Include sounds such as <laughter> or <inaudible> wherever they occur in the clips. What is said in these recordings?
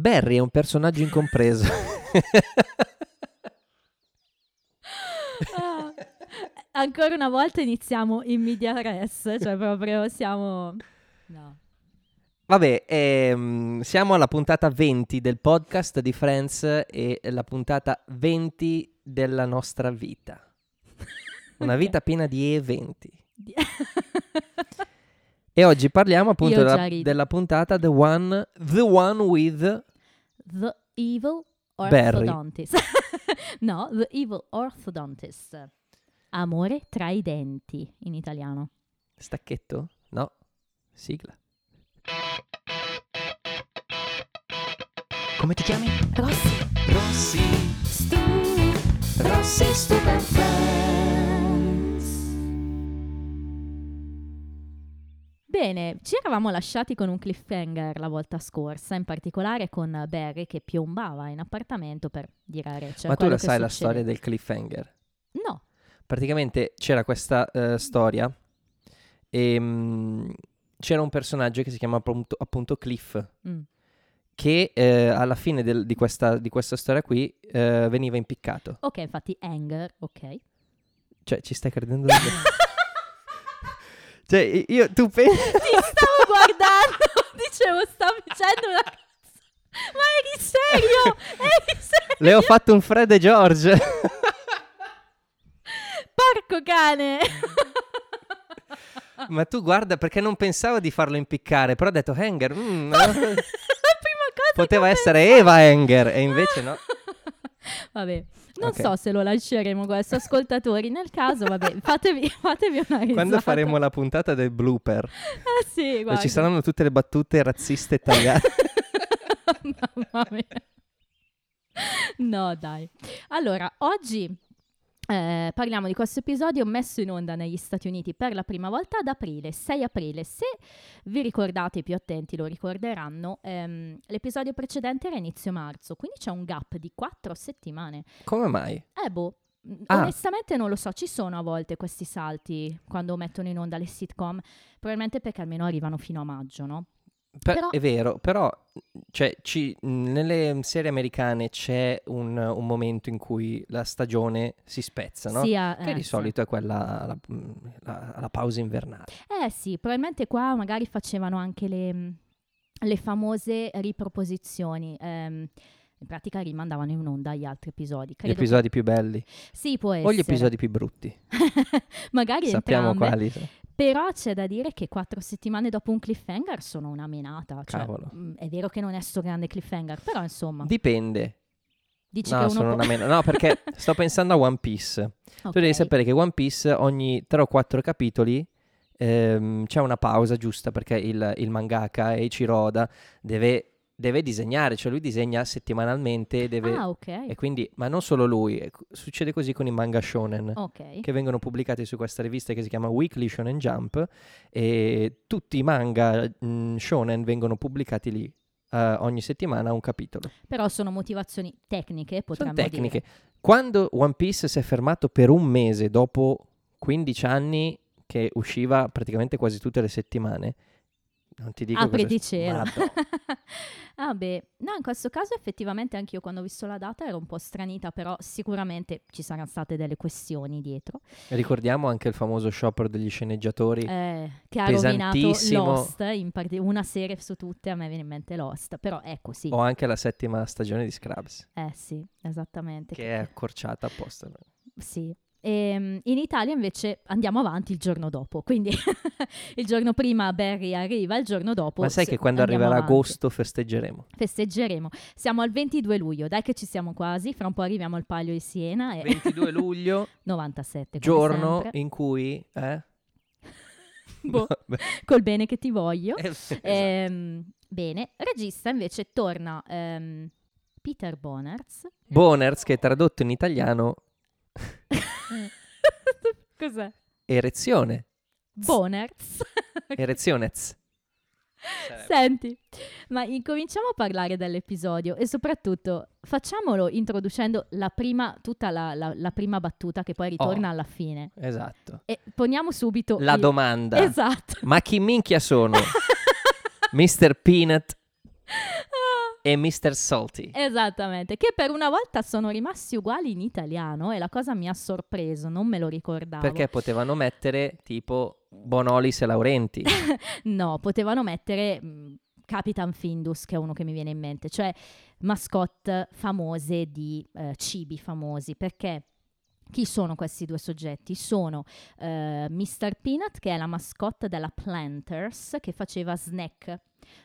Barry è un personaggio incompreso. Ah, ancora una volta iniziamo in media res, cioè proprio siamo... No. Vabbè, ehm, siamo alla puntata 20 del podcast di Friends e la puntata 20 della nostra vita. Una Ok. vita piena di eventi. E oggi parliamo appunto della, della puntata The One, The One with The Evil. Orthodontist. <laughs> no, The Evil Orthodontist. Amore tra i denti in italiano. Stacchetto? No. Sigla. Come ti chiami? Rossi. Rossi. Stu. Rossi Stupid Friends. Bene, ci eravamo lasciati con un cliffhanger la volta scorsa, in particolare con Barry che piombava in appartamento per dire a Rachel Ma tu la che sai la succede. storia del cliffhanger? No. Praticamente c'era questa eh, storia e mm, c'era un personaggio che si chiama appunto, appunto Cliff Mm. che eh, alla fine del- di, questa, di questa storia qui eh, veniva impiccato. Ok, infatti anger, ok. Cioè, ci stai credendo? <laughs> cioè, io, tu pensi... Ti stavo <laughs> guardando, <laughs> dicevo, stavo dicendo una cosa. Ma eri serio? <laughs> Eri serio? Le ho fatto un Fred e George. Porco cane! Ma tu guarda, perché non pensavo di farlo impiccare, però ho detto Hanger, mm, La no. prima cosa poteva essere pensato- Eva Hanger, e invece no. Vabbè, non Ok. so se lo lasceremo questo, ascoltatori. Nel caso, vabbè, <laughs> fatevi, fatevi una risata. Quando faremo la puntata del blooper, Eh sì, guarda. ci saranno tutte le battute razziste italiane. <laughs> Mamma mia. No, dai. Allora, oggi eh, parliamo di questo episodio messo in onda negli Stati Uniti per la prima volta ad aprile, 6 aprile. Se vi ricordate, i più attenti lo ricorderanno, ehm, l'episodio precedente era inizio marzo, quindi c'è un gap di 4 settimane. Come mai? Eh boh, mh, Ah. onestamente non lo so, ci sono a volte questi salti quando mettono in onda le sitcom, probabilmente perché almeno arrivano fino a maggio, no? Per- Però- È vero, però cioè, ci- nelle serie americane c'è un, un momento in cui la stagione si spezza, no? Che eh, di sì. solito è quella alla, la- alla pausa invernale. Eh sì, probabilmente qua magari facevano anche le, le famose riproposizioni. ehm, in pratica rimandavano in onda gli altri episodi. Gli Credo episodi più belli Sì, può essere. o gli episodi più brutti. <laughs> magari Sappiamo entrambe. quali. Però c'è da dire che quattro settimane dopo un cliffhanger sono una menata. Cioè, mh, è vero che non è sto grande cliffhanger, però insomma, Dipende. dici No, sono una meno. No, perché <laughs> sto pensando a One Piece. Ok. Tu devi sapere che One Piece ogni 3 o 4 capitoli ehm, c'è una pausa giusta perché il, il mangaka Eiichiro Oda deve, deve disegnare, cioè lui disegna settimanalmente deve, Ah, ok. e quindi, ma non solo lui, eh, succede così con i manga shonen Ok. che vengono pubblicati su questa rivista che si chiama Weekly Shonen Jump e tutti i manga mm, shonen vengono pubblicati lì. eh, ogni settimana un capitolo. Però sono motivazioni tecniche, Sono potremmo tecniche. dire. Quando One Piece si è fermato per un mese dopo 15 anni che usciva praticamente quasi tutte le settimane, non ti dico Apri di cielo. Ah beh, no, in questo caso effettivamente anche io quando ho visto la data ero un po' stranita, però sicuramente ci saranno state delle questioni dietro. Ricordiamo anche il famoso sciopero degli sceneggiatori. Eh, che ha rovinato Pesantissimo. Lost, in parti- una serie su tutte, a me viene in mente Lost, però è così. O anche la settima stagione di Scrubs, Eh sì, esattamente. che è accorciata apposta. Sì. Ehm, in Italia invece andiamo avanti il giorno dopo, quindi <laughs> il giorno prima Barry arriva, il giorno dopo Ma sai che quando arriverà avanti. agosto festeggeremo. festeggeremo. Siamo al 22 luglio, dai che ci siamo quasi, fra un po' arriviamo al Palio di Siena e 22 <laughs> luglio, 97 come giorno in cui... Eh? <laughs> Boh, col bene che ti voglio. Eh, esatto. Ehm, bene, regista invece torna ehm, Peter Bonerz. Boners, che tradotto in italiano <laughs> Cos'è? erezione. Bonerz. <laughs> Erezionez. Senti, ma incominciamo a parlare dell'episodio e soprattutto facciamolo introducendo la prima, tutta la, la- la prima battuta che poi ritorna Oh. alla fine. Esatto. E poniamo subito La il- domanda. Esatto. Ma chi minchia sono? <laughs> Mr. Peanut e Mr. Salty. Esattamente, che per una volta sono rimasti uguali in italiano e la cosa mi ha sorpreso, non me lo ricordavo. Perché potevano mettere tipo Bonolis e Laurenti. <laughs> no, potevano mettere mh, Capitan Findus, che è uno che mi viene in mente, cioè mascotte famose di eh, cibi famosi, perché chi sono questi due soggetti? Sono eh, Mr. Peanut, che è la mascotte della Planters, che faceva snack,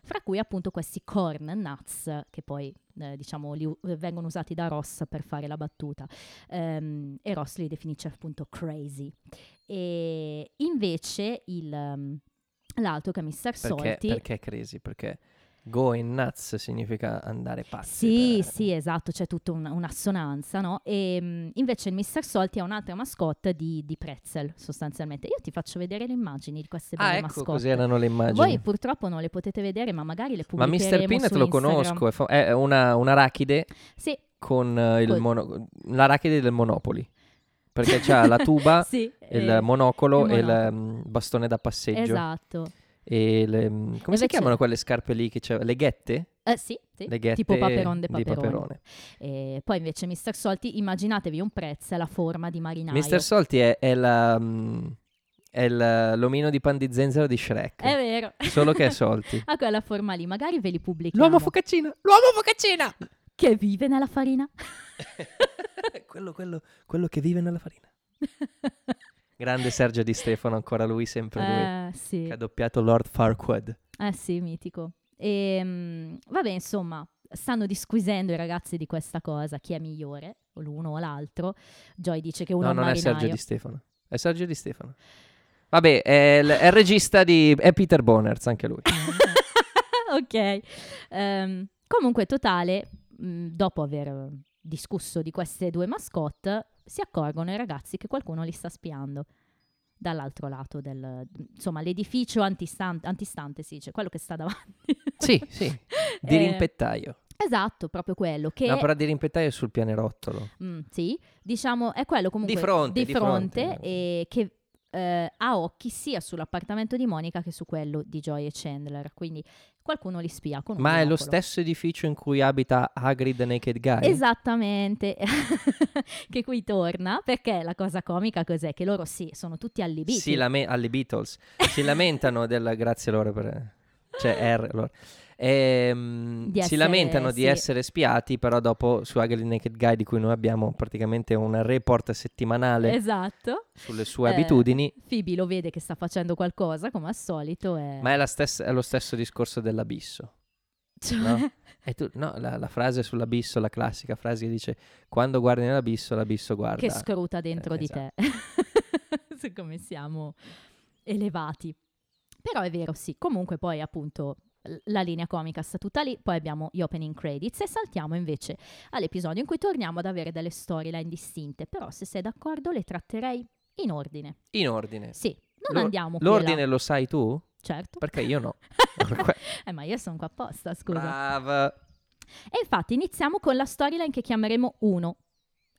fra cui appunto questi corn nuts, che poi eh, diciamo li, vengono usati da Ross per fare la battuta, um, e Ross li definisce appunto crazy. E invece il, um, l'altro che è Mr. Perché, Salty... perché crazy? Perché Going nuts significa andare pazzi. Sì, per- sì, esatto, c'è tutta un- un'assonanza, no? E mh, invece il Mr. Salty è un'altra mascotte di, di pretzel, sostanzialmente. Io ti faccio vedere le immagini di queste Ah, belle ecco mascotte. così erano le immagini. Voi purtroppo non le potete vedere, ma magari le Ma pubblicheremo Mr. Peanut lo conosco, è, fa- è una, un'arachide Sì, con eh, il mono- l'arachide del Monopoli. Perché c'ha la tuba, <laughs> sì. il eh, monocolo il e il monocolo. mm, bastone da passeggio. Esatto. E le, mm, come si Invece- chiamano quelle scarpe lì che c'è? Le ghette? Eh, sì, sì. Tipo Paperon de di Paperone. Paperone. E poi invece Mr. Salty, immaginatevi un pretzel a forma di marinaio. Mr. Salty è, è la, mm, è il- l'omino di pan di zenzero di Shrek. È vero. Solo che è <laughs> Salty. a quella forma lì, magari ve li pubblichiamo. L'uomo focaccina! L'uomo focaccina! che vive nella farina. <laughs> quello, quello, quello che vive nella farina. <laughs> Grande Sergio Di Stefano, ancora lui, sempre lui. eh, sì. Che ha doppiato Lord Farquaad. Eh sì, mitico. E, mm, vabbè, insomma, stanno disquisendo i ragazzi di questa cosa, chi è migliore, o l'uno o l'altro. Joy dice che uno No, è un non è. Sergio Di Stefano. È Sergio Di Stefano. Vabbè, è il, è il regista di... è Peter Boners, anche lui. <laughs> ok. Ehm, comunque, totale, mh, dopo aver discusso di queste due mascotte, si accorgono i ragazzi che qualcuno li sta spiando dall'altro lato del insomma l'edificio antistante, antistante si dice quello che sta davanti Sì, <laughs> sì. Di Eh, rimpettaio. esatto proprio quello che No, però di rimpettaio è sul pianerottolo. Mm, sì, diciamo è quello comunque Di fronte, di di fronte fronte. e che eh, ha occhi sia sull'appartamento di Monica che su quello di Joy e Chandler, quindi qualcuno li spia con un Ma è lo binocolo. stesso edificio in cui abita Hagrid the Naked Guy? Esattamente, <laughs> che qui torna, perché la cosa comica cos'è? Che loro sì, sono tutti allibiti. Si lame- alle Beatles. Si lamentano del... Grazie loro per... Cioè, R. loro. Ehm, Di si essere- lamentano di sì. essere spiati, però dopo su the Naked Guy, di cui noi abbiamo praticamente un report settimanale Esatto. sulle sue Eh, abitudini, Phoebe lo vede che sta facendo qualcosa, come al solito. E... ma è, stessa- è lo stesso discorso dell'abisso. Cioè- no? <laughs> E tu, no, la, la frase sull'abisso, la classica frase che dice quando guardi nell'abisso, l'abisso guarda. che scruta dentro Eh, di te. <laughs> Su come siamo elevati. Però è vero, sì. Comunque poi appunto la linea comica sta tutta lì, poi abbiamo gli opening credits e saltiamo invece all'episodio in cui torniamo ad avere delle storyline distinte, però se sei d'accordo le tratterei in ordine. In ordine. Sì, non L'or- andiamo qui e là. L'ordine lo sai tu? Certo. Perché io no. <laughs> <laughs> Eh, ma io sono qua apposta, scusa. Brava. E infatti iniziamo con la storyline che chiameremo 1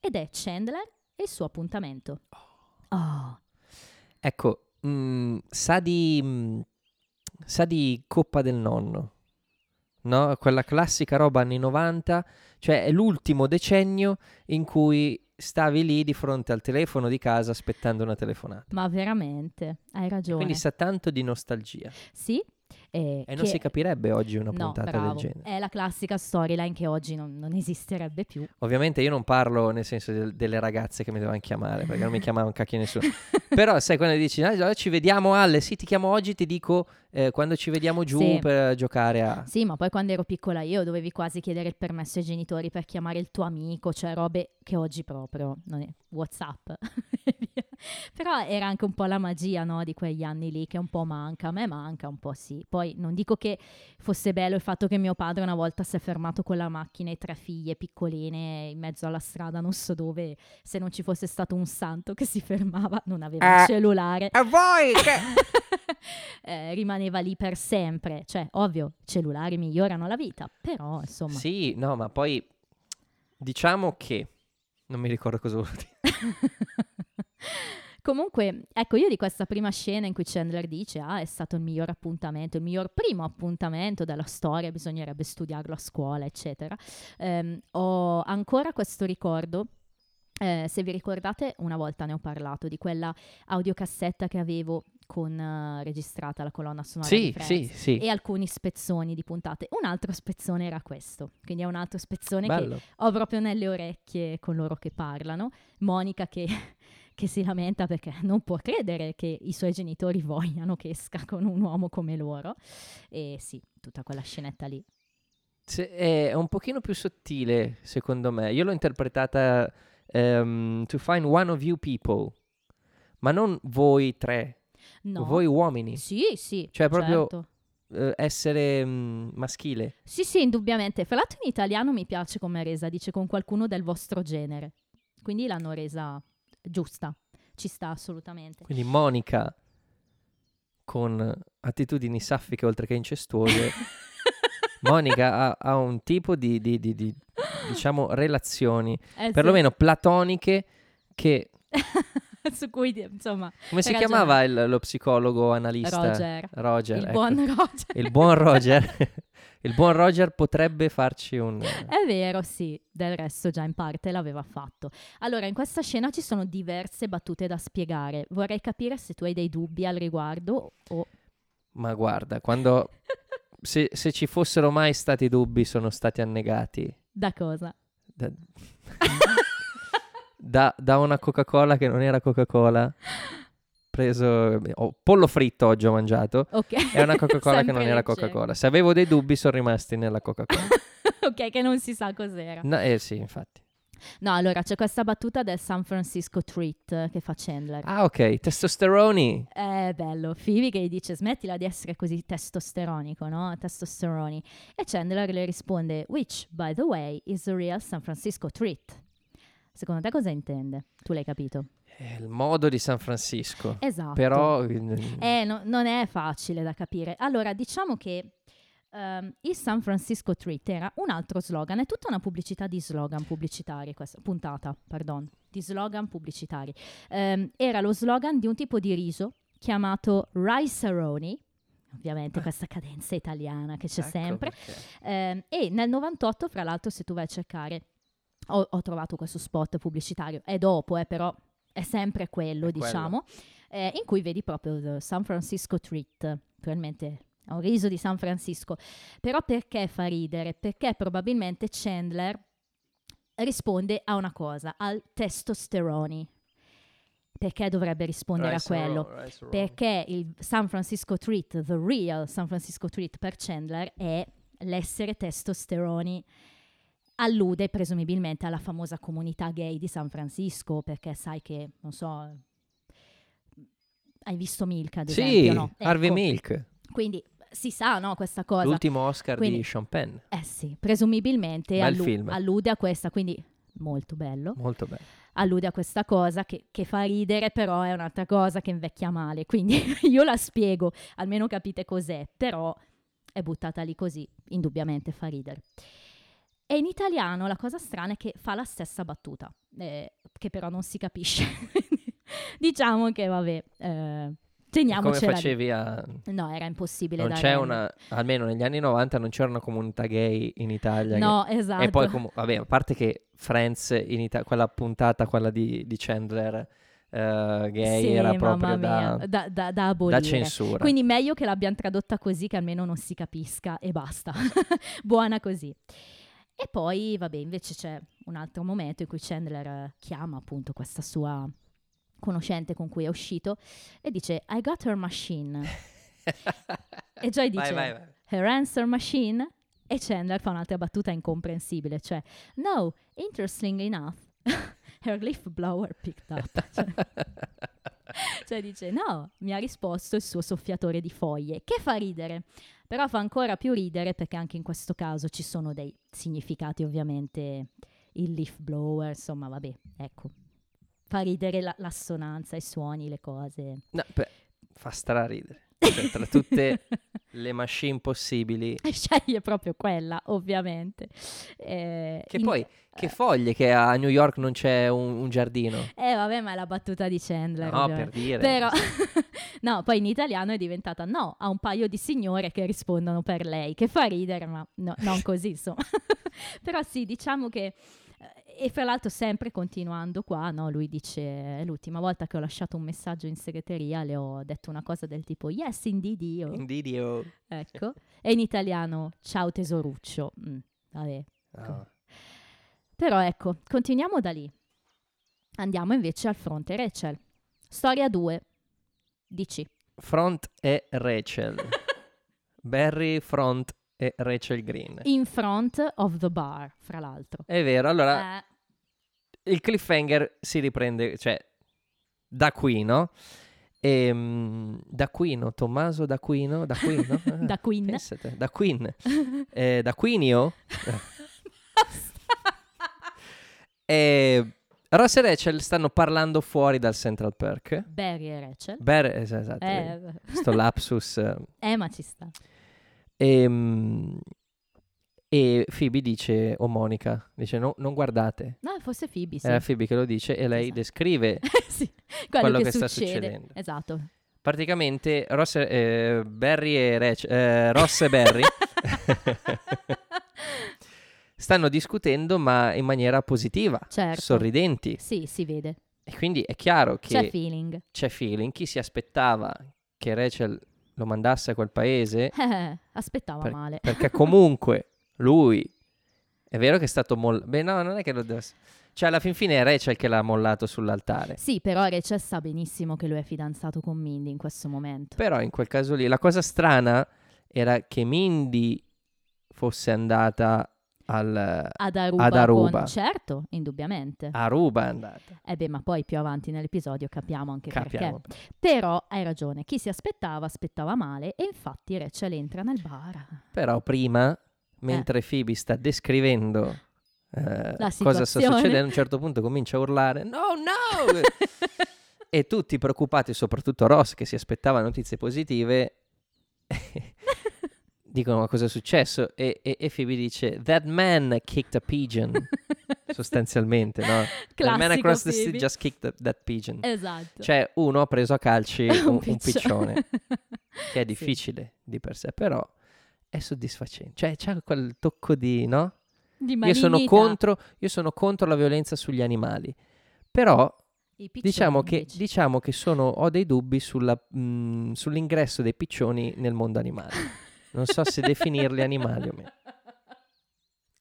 ed è Chandler e il suo appuntamento. Oh, Ecco, mm, sa di... mm, sa di coppa del nonno. No? Quella classica roba anni 90, cioè è l'ultimo decennio in cui stavi lì di fronte al telefono di casa aspettando una telefonata. ma veramente, hai ragione. Quindi sa tanto di nostalgia. Sì. Eh, E non si capirebbe oggi una no, puntata bravo. del genere. È la classica storyline che oggi non, non esisterebbe più. Ovviamente io non parlo nel senso del- delle ragazze che mi dovevano chiamare, perché non mi chiamava un cacchio nessuno. <laughs> Però sai quando dici, "Ah, allora ci vediamo alle, sì ti chiamo oggi, ti dico eh, quando ci vediamo giù Sì. per giocare a... Sì, ma poi quando ero piccola io dovevi quasi chiedere il permesso ai genitori per chiamare il tuo amico, cioè robe che oggi proprio non è WhatsApp. <laughs> Però era anche un po' la magia, no, di quegli anni lì che un po' manca, a me manca un po' sì. Poi non dico che fosse bello il fatto che mio padre una volta si è fermato con la macchina e tre figlie piccoline in mezzo alla strada, non so dove, se non ci fosse stato un santo che si fermava, non aveva il Eh. cellulare. A voi <laughs> eh, rimaneva lì per sempre. Cioè, ovvio, i cellulari migliorano la vita, però insomma. Sì, no, ma poi diciamo che... Non mi ricordo cosa volevo dire. <laughs> Comunque, ecco, io di questa prima scena in cui Chandler dice, ah, è stato il miglior appuntamento, il miglior primo appuntamento della storia, bisognerebbe studiarlo a scuola, eccetera, ehm, ho ancora questo ricordo eh, se vi ricordate, una volta ne ho parlato di quella audiocassetta che avevo con uh, registrata la colonna sonora sì, sì, sì. e alcuni spezzoni di puntate. Un altro spezzone era questo, quindi è un altro spezzone Bello. che ho proprio nelle orecchie con loro che parlano. Monica che, che si lamenta perché non può credere che i suoi genitori vogliano che esca con un uomo come loro. E sì, tutta quella scenetta lì. Se- è un pochino più sottile, secondo me. Io l'ho interpretata ehm, to find one of you people, ma non voi tre, No. voi uomini. Sì, sì. Cioè, proprio- certo. Eh, essere mm, maschile. Sì, sì, indubbiamente. Fra l'altro in italiano mi piace come resa, dice con qualcuno del vostro genere. Quindi l'hanno resa giusta. Ci sta assolutamente. Quindi Monica con attitudini saffiche oltre che incestuose. <laughs> Monica ha, ha un tipo di, di- di- di, diciamo, relazioni, Eh, sì. perlomeno platoniche, che... <laughs> <laughs> Su cui, insomma, Come si chiamava il- lo psicologo analista? Roger. Roger, il ecco. buon Roger. Il buon Roger. <laughs> il buon Roger potrebbe farci un... È vero, sì, del resto già in parte l'aveva fatto. Allora, in questa scena ci sono diverse battute da spiegare. Vorrei capire se tu hai dei dubbi al riguardo o... Ma guarda, quando... <laughs> Se, se ci fossero mai stati dubbi sono stati annegati Da cosa? da, da- da una Coca-Cola che non era Coca-Cola. Preso... oh, pollo fritto oggi ho mangiato. Ok. È una Coca-Cola che non era. Coca-Cola. Se avevo dei dubbi sono rimasti nella Coca-Cola. <laughs> ok, che non si sa cos'era. No, eh sì, infatti. No, allora c'è questa battuta del San Francisco Treat eh, che fa Chandler. Ah, ok. Testosteroni. È bello, Phoebe che gli dice smettila di essere così testosteronico, no? Testosteroni. E Chandler le risponde, which, by the way, is the real San Francisco treat. Secondo te cosa intende? Tu l'hai capito? È il modo di San Francisco. Esatto. Però... Eh, no- non è facile da capire. Allora, diciamo che ehm, il San Francisco Treat era un altro slogan, è tutta una pubblicità di slogan pubblicitari, questa puntata, pardon, di slogan pubblicitari. Ehm, era lo slogan di un tipo di riso chiamato Rice-A-Roni, ovviamente questa cadenza italiana che c'è Ecco sempre. Ehm, e nel 98, fra l'altro, se tu vai a cercare, ho, ho trovato questo spot pubblicitario, è dopo, eh, però è sempre quello, È quello. diciamo, eh, in cui vedi proprio il San Francisco Treat, probabilmente è un riso di San Francisco. Però perché fa ridere? Perché probabilmente Chandler risponde a una cosa, al testosteroni. Perché dovrebbe rispondere Rice a quello? and roll. Perché il San Francisco Treat, the real San Francisco Treat per Chandler è l'essere testosteroni. Allude presumibilmente alla famosa comunità gay di San Francisco, perché sai che, non so, hai visto Milk ad Sì, esempio, no? Harvey Ecco, Milk. Quindi si sa, no, questa cosa. L'ultimo Oscar Quindi- di Sean Penn. Eh sì, presumibilmente allu- allude a questa, quindi molto bello Molto bello. allude a questa cosa che, che fa ridere, però è un'altra cosa che invecchia male. Quindi <laughs> io la spiego, almeno capite cos'è, però è buttata lì così, indubbiamente fa ridere. E in italiano la cosa strana è che fa la stessa battuta, eh, che però non si capisce. <laughs> diciamo che vabbè, eh, Come teniamocela lì. facevi a... No, era impossibile Non da c'è una... Almeno negli anni 90 non c'era una comunità gay in Italia. che- No, esatto. E poi, comu- vabbè, a parte che Friends, in Ita- quella puntata, quella di, di Chandler eh, gay, Sì, era proprio da, da, da, da da abolire. censura. Quindi meglio che l'abbiamo tradotta così che almeno non si capisca e basta. <laughs> Buona così. E poi, vabbè, invece c'è un altro momento in cui Chandler eh, chiama appunto questa sua conoscente con cui è uscito e dice I got her machine. <laughs> E Joy dice Vai, vai, vai. her answer machine e Chandler fa un'altra battuta incomprensibile, cioè no, interesting enough, <laughs> her leaf blower picked up. <laughs> Cioè, cioè dice no, mi ha risposto il suo soffiatore di foglie, che fa ridere, però fa ancora più ridere perché anche in questo caso ci sono dei significati ovviamente, il leaf blower, insomma vabbè, ecco, fa ridere la- l'assonanza, i suoni, le cose. No, beh, fa straridere. Cioè, tra <laughs> tutte le machine possibili. Sceglie proprio quella, ovviamente. Eh, Che in- poi, che foglie che a New York non c'è un, un giardino. Eh, vabbè, ma è la battuta di Chandler. No, ovviamente. per dire. Però, <laughs> no, poi in italiano è diventata no, ha un paio di signore che rispondono per lei, che fa ridere, ma no- non <laughs> così, insomma. Però sì, diciamo che, eh, e fra l'altro sempre continuando qua, no, lui dice, l'ultima volta che ho lasciato un messaggio in segreteria le ho detto una cosa del tipo, yes, indeed io, Invidio. ecco, e in italiano, ciao tesoruccio, Mm, vabbè. No. Però ecco, continuiamo da lì. Andiamo invece al fronte Rachel. Storia 2. Dici. Front e Rachel. <laughs> Barry Front e Rachel Green. In front of the bar, fra l'altro. È vero, allora Eh, il cliffhanger si riprende, cioè, da qui, no? Ehm, D'Aquino, Tommaso D'Aquino, D'Aquino? <laughs> Ah, da Queen. pensate, Da Queen. <laughs> Eh, D'Aquinio? E Ross e Rachel stanno parlando fuori dal Central Perk. Barry e Rachel. Es- esatto, Eh, sto lapsus. eh. eh, ma ci sta. Ehm, E, Phoebe dice, o Monica, dice no, non guardate. No, forse Phoebe, sì. Era Phoebe che lo dice e lei Esatto. descrive <laughs> sì, quello, quello che, che sta succede. succedendo. Esatto. praticamente Ross, e- eh, Barry e Rach- eh, Ross e Barry <laughs> stanno discutendo ma in maniera positiva, Certo. sorridenti. Sì, si vede. E quindi è chiaro che C'è feeling. c'è feeling. Chi si aspettava che Rachel lo mandasse a quel paese, <laughs> aspettava Per- male. perché <laughs> comunque lui è vero che è stato mollato. Beh, no, non è che lo deve. Cioè, alla fin fine è Rachel che l'ha mollato sull'altare. Sì, però Rachel sa benissimo che lui è fidanzato con Mindy in questo momento. Però in quel caso lì, la cosa strana era che Mindy fosse andata al. Ad Aruba. Ad Aruba. con- Certo, indubbiamente. A Aruba è andata. Eh beh, ma poi più avanti nell'episodio capiamo anche Capiamo. perché. Però hai ragione, chi si aspettava aspettava male e infatti Rachel entra nel bar. Però prima, mentre Phoebe sta descrivendo eh, cosa sta succedendo, a un certo punto comincia a urlare: No, no! <laughs> e tutti preoccupati, soprattutto Ross, che si aspettava notizie positive, dicono: Ma cosa è successo? E, e, e Phoebe dice: That man kicked a pigeon. <laughs> sostanzialmente, no? That man Classico across the street Phoebe. just kicked that, that pigeon. Esatto. Cioè, uno ha preso a calci <laughs> un, un piccione, <laughs> che è Sì. difficile di per sé, però è soddisfacente. Cioè, c'ha quel tocco di, no? Di Io sono, contro, io sono contro la violenza sugli animali, però diciamo che, diciamo che sono, ho dei dubbi sulla, mh, sull'ingresso dei piccioni nel mondo animale. Non so se definirli animali o meno.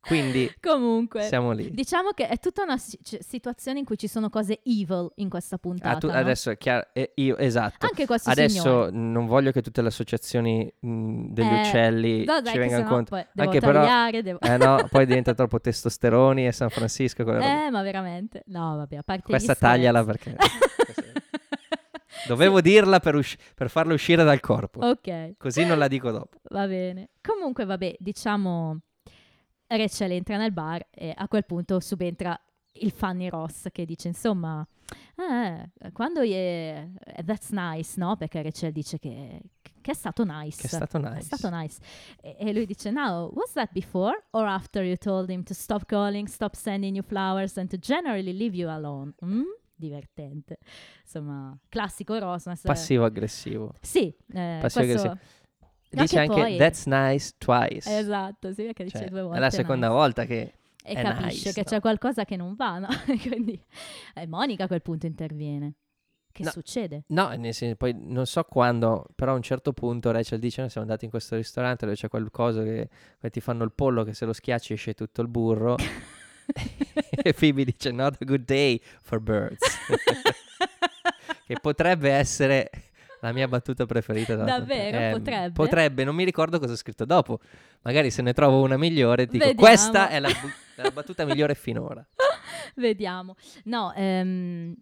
Quindi Comunque, siamo lì. diciamo che è tutta una si- cioè, situazione in cui ci sono cose evil in questa puntata. Ah, tu- no? adesso è chiaro, eh, io, esatto. Anche questo Adesso signore. non voglio che tutte le associazioni mh, degli Eh, uccelli dai, ci vengano contro. poi devo Anche però- tagliare, devo- Eh no, poi diventa troppo testosteroni e San Francisco. <laughs> Eh, ma veramente? No, vabbè, a parte Questa tagliala perché... <laughs> Dovevo dirla per, usci- per farla uscire dal corpo. Ok, Così non la dico dopo. va bene. Comunque, vabbè, diciamo Rachel entra nel bar e a quel punto subentra il Fanny Ross che dice, insomma, eh, quando è... That's nice, no? Perché Rachel dice che, che è stato nice. Che è stato È nice. stato nice. E, e lui dice, now, was that before or after you told him to stop calling, stop sending you flowers and to generally leave you alone? Mm? Divertente. Insomma, classico Ross. ma se- Passivo-aggressivo. Sì, eh, Passivo questo... Dice Anche poi- that's nice twice. Esatto, sì, perché dice Cioè, due volte. è la seconda nice. volta che... E è capisce nice, che no? c'è qualcosa che non va, no? E <laughs> Quindi eh, Monica a quel punto interviene. Che No. succede? No, nel senso, poi non so quando, però a un certo punto Rachel dice: Noi siamo andati in questo ristorante dove c'è qualcosa che, che ti fanno il pollo che se lo schiacci esce tutto il burro. <laughs> e Phoebe dice: Not a good day for birds. <laughs> che potrebbe essere la mia battuta preferita. della Davvero? Eh, Potrebbe? Potrebbe, non mi ricordo cosa ho scritto dopo. Magari se ne trovo una migliore, dico: Vediamo. Questa è la, bu- la battuta migliore finora. <laughs> Vediamo. No, ehm,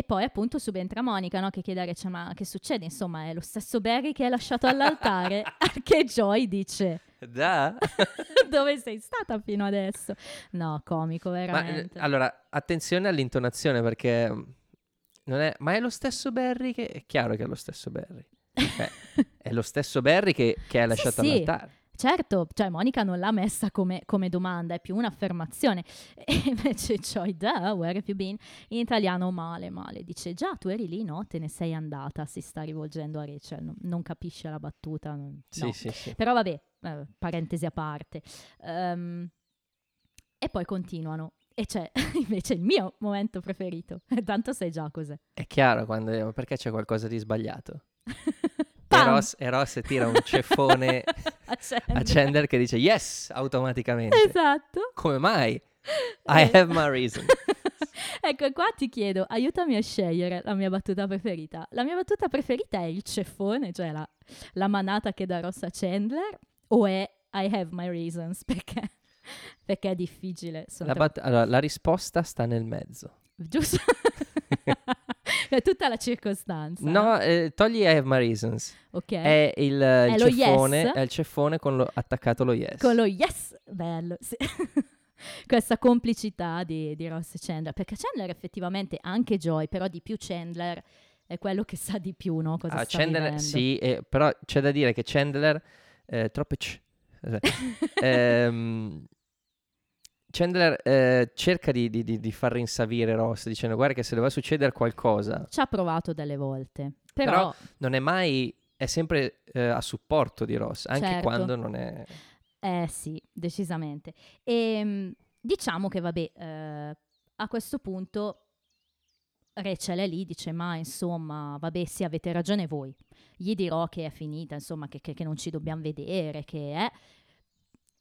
e poi appunto subentra Monica, no? Che chiede a Rachel, ma che succede? Insomma, è lo stesso Barry che hai lasciato all'altare? <laughs> che Joy dice, Da? <laughs> dove sei stata fino adesso? No, comico, Ma, eh, veramente. allora, attenzione all'intonazione perché mm, non è, ma è lo stesso Barry che è chiaro che è lo stesso Barry. Eh, <laughs> è lo stesso Barry che, che ha lasciato sì. all'altare. Certo, cioè Monica non l'ha messa come, come domanda, è più un'affermazione. <laughs> E invece Joy, da, where have you been? In italiano male, male. Dice, già, tu eri lì, no? Te ne sei andata, si sta rivolgendo a Rachel, non, non capisce la battuta. non- Sì, no. sì, sì. Però vabbè, eh, parentesi a parte. Ehm, e poi continuano. E c'è <laughs> invece il mio momento preferito. <laughs> Tanto sai già cos'è. È chiaro quando perché c'è qualcosa di sbagliato. E! Ross, e Ross tira un ceffone <laughs> Accende. a Chandler che dice yes automaticamente. Esatto. Come mai? I have my reason. <laughs> ecco, qua ti chiedo, aiutami a scegliere la mia battuta preferita. La mia battuta preferita è il ceffone, cioè la, la manata che dà Ross a Chandler, o è I have my reasons, <laughs> perché, perché è difficile. La, bat- allora, la risposta sta nel mezzo. Giusto? È tutta la circostanza. No, eh, togli I have my reasons. Ok. È il, il lo ceffone, yes? è il ceffone con lo, attaccato lo yes. Con lo yes, bello, sì. <laughs> Questa complicità di, di Ross e Chandler, perché Chandler effettivamente, anche Joy, però di più Chandler è quello che sa di più, no? Cosa Ah, sta Chandler, vivendo. sì, eh, però c'è da dire che Chandler, eh, troppe c- <laughs> ehm, Chandler eh, cerca di, di- di- far rinsavire Ross dicendo guarda che se doveva succedere qualcosa Ci ha provato delle volte, però, Però- non è mai, è sempre eh, a supporto di Ross, anche Certo. quando non è... eh sì, decisamente. E diciamo che vabbè, eh, a questo punto Rachel è lì, dice ma insomma, vabbè sì, avete ragione voi, gli dirò che è finita, insomma, che, che- che non ci dobbiamo vedere, che è...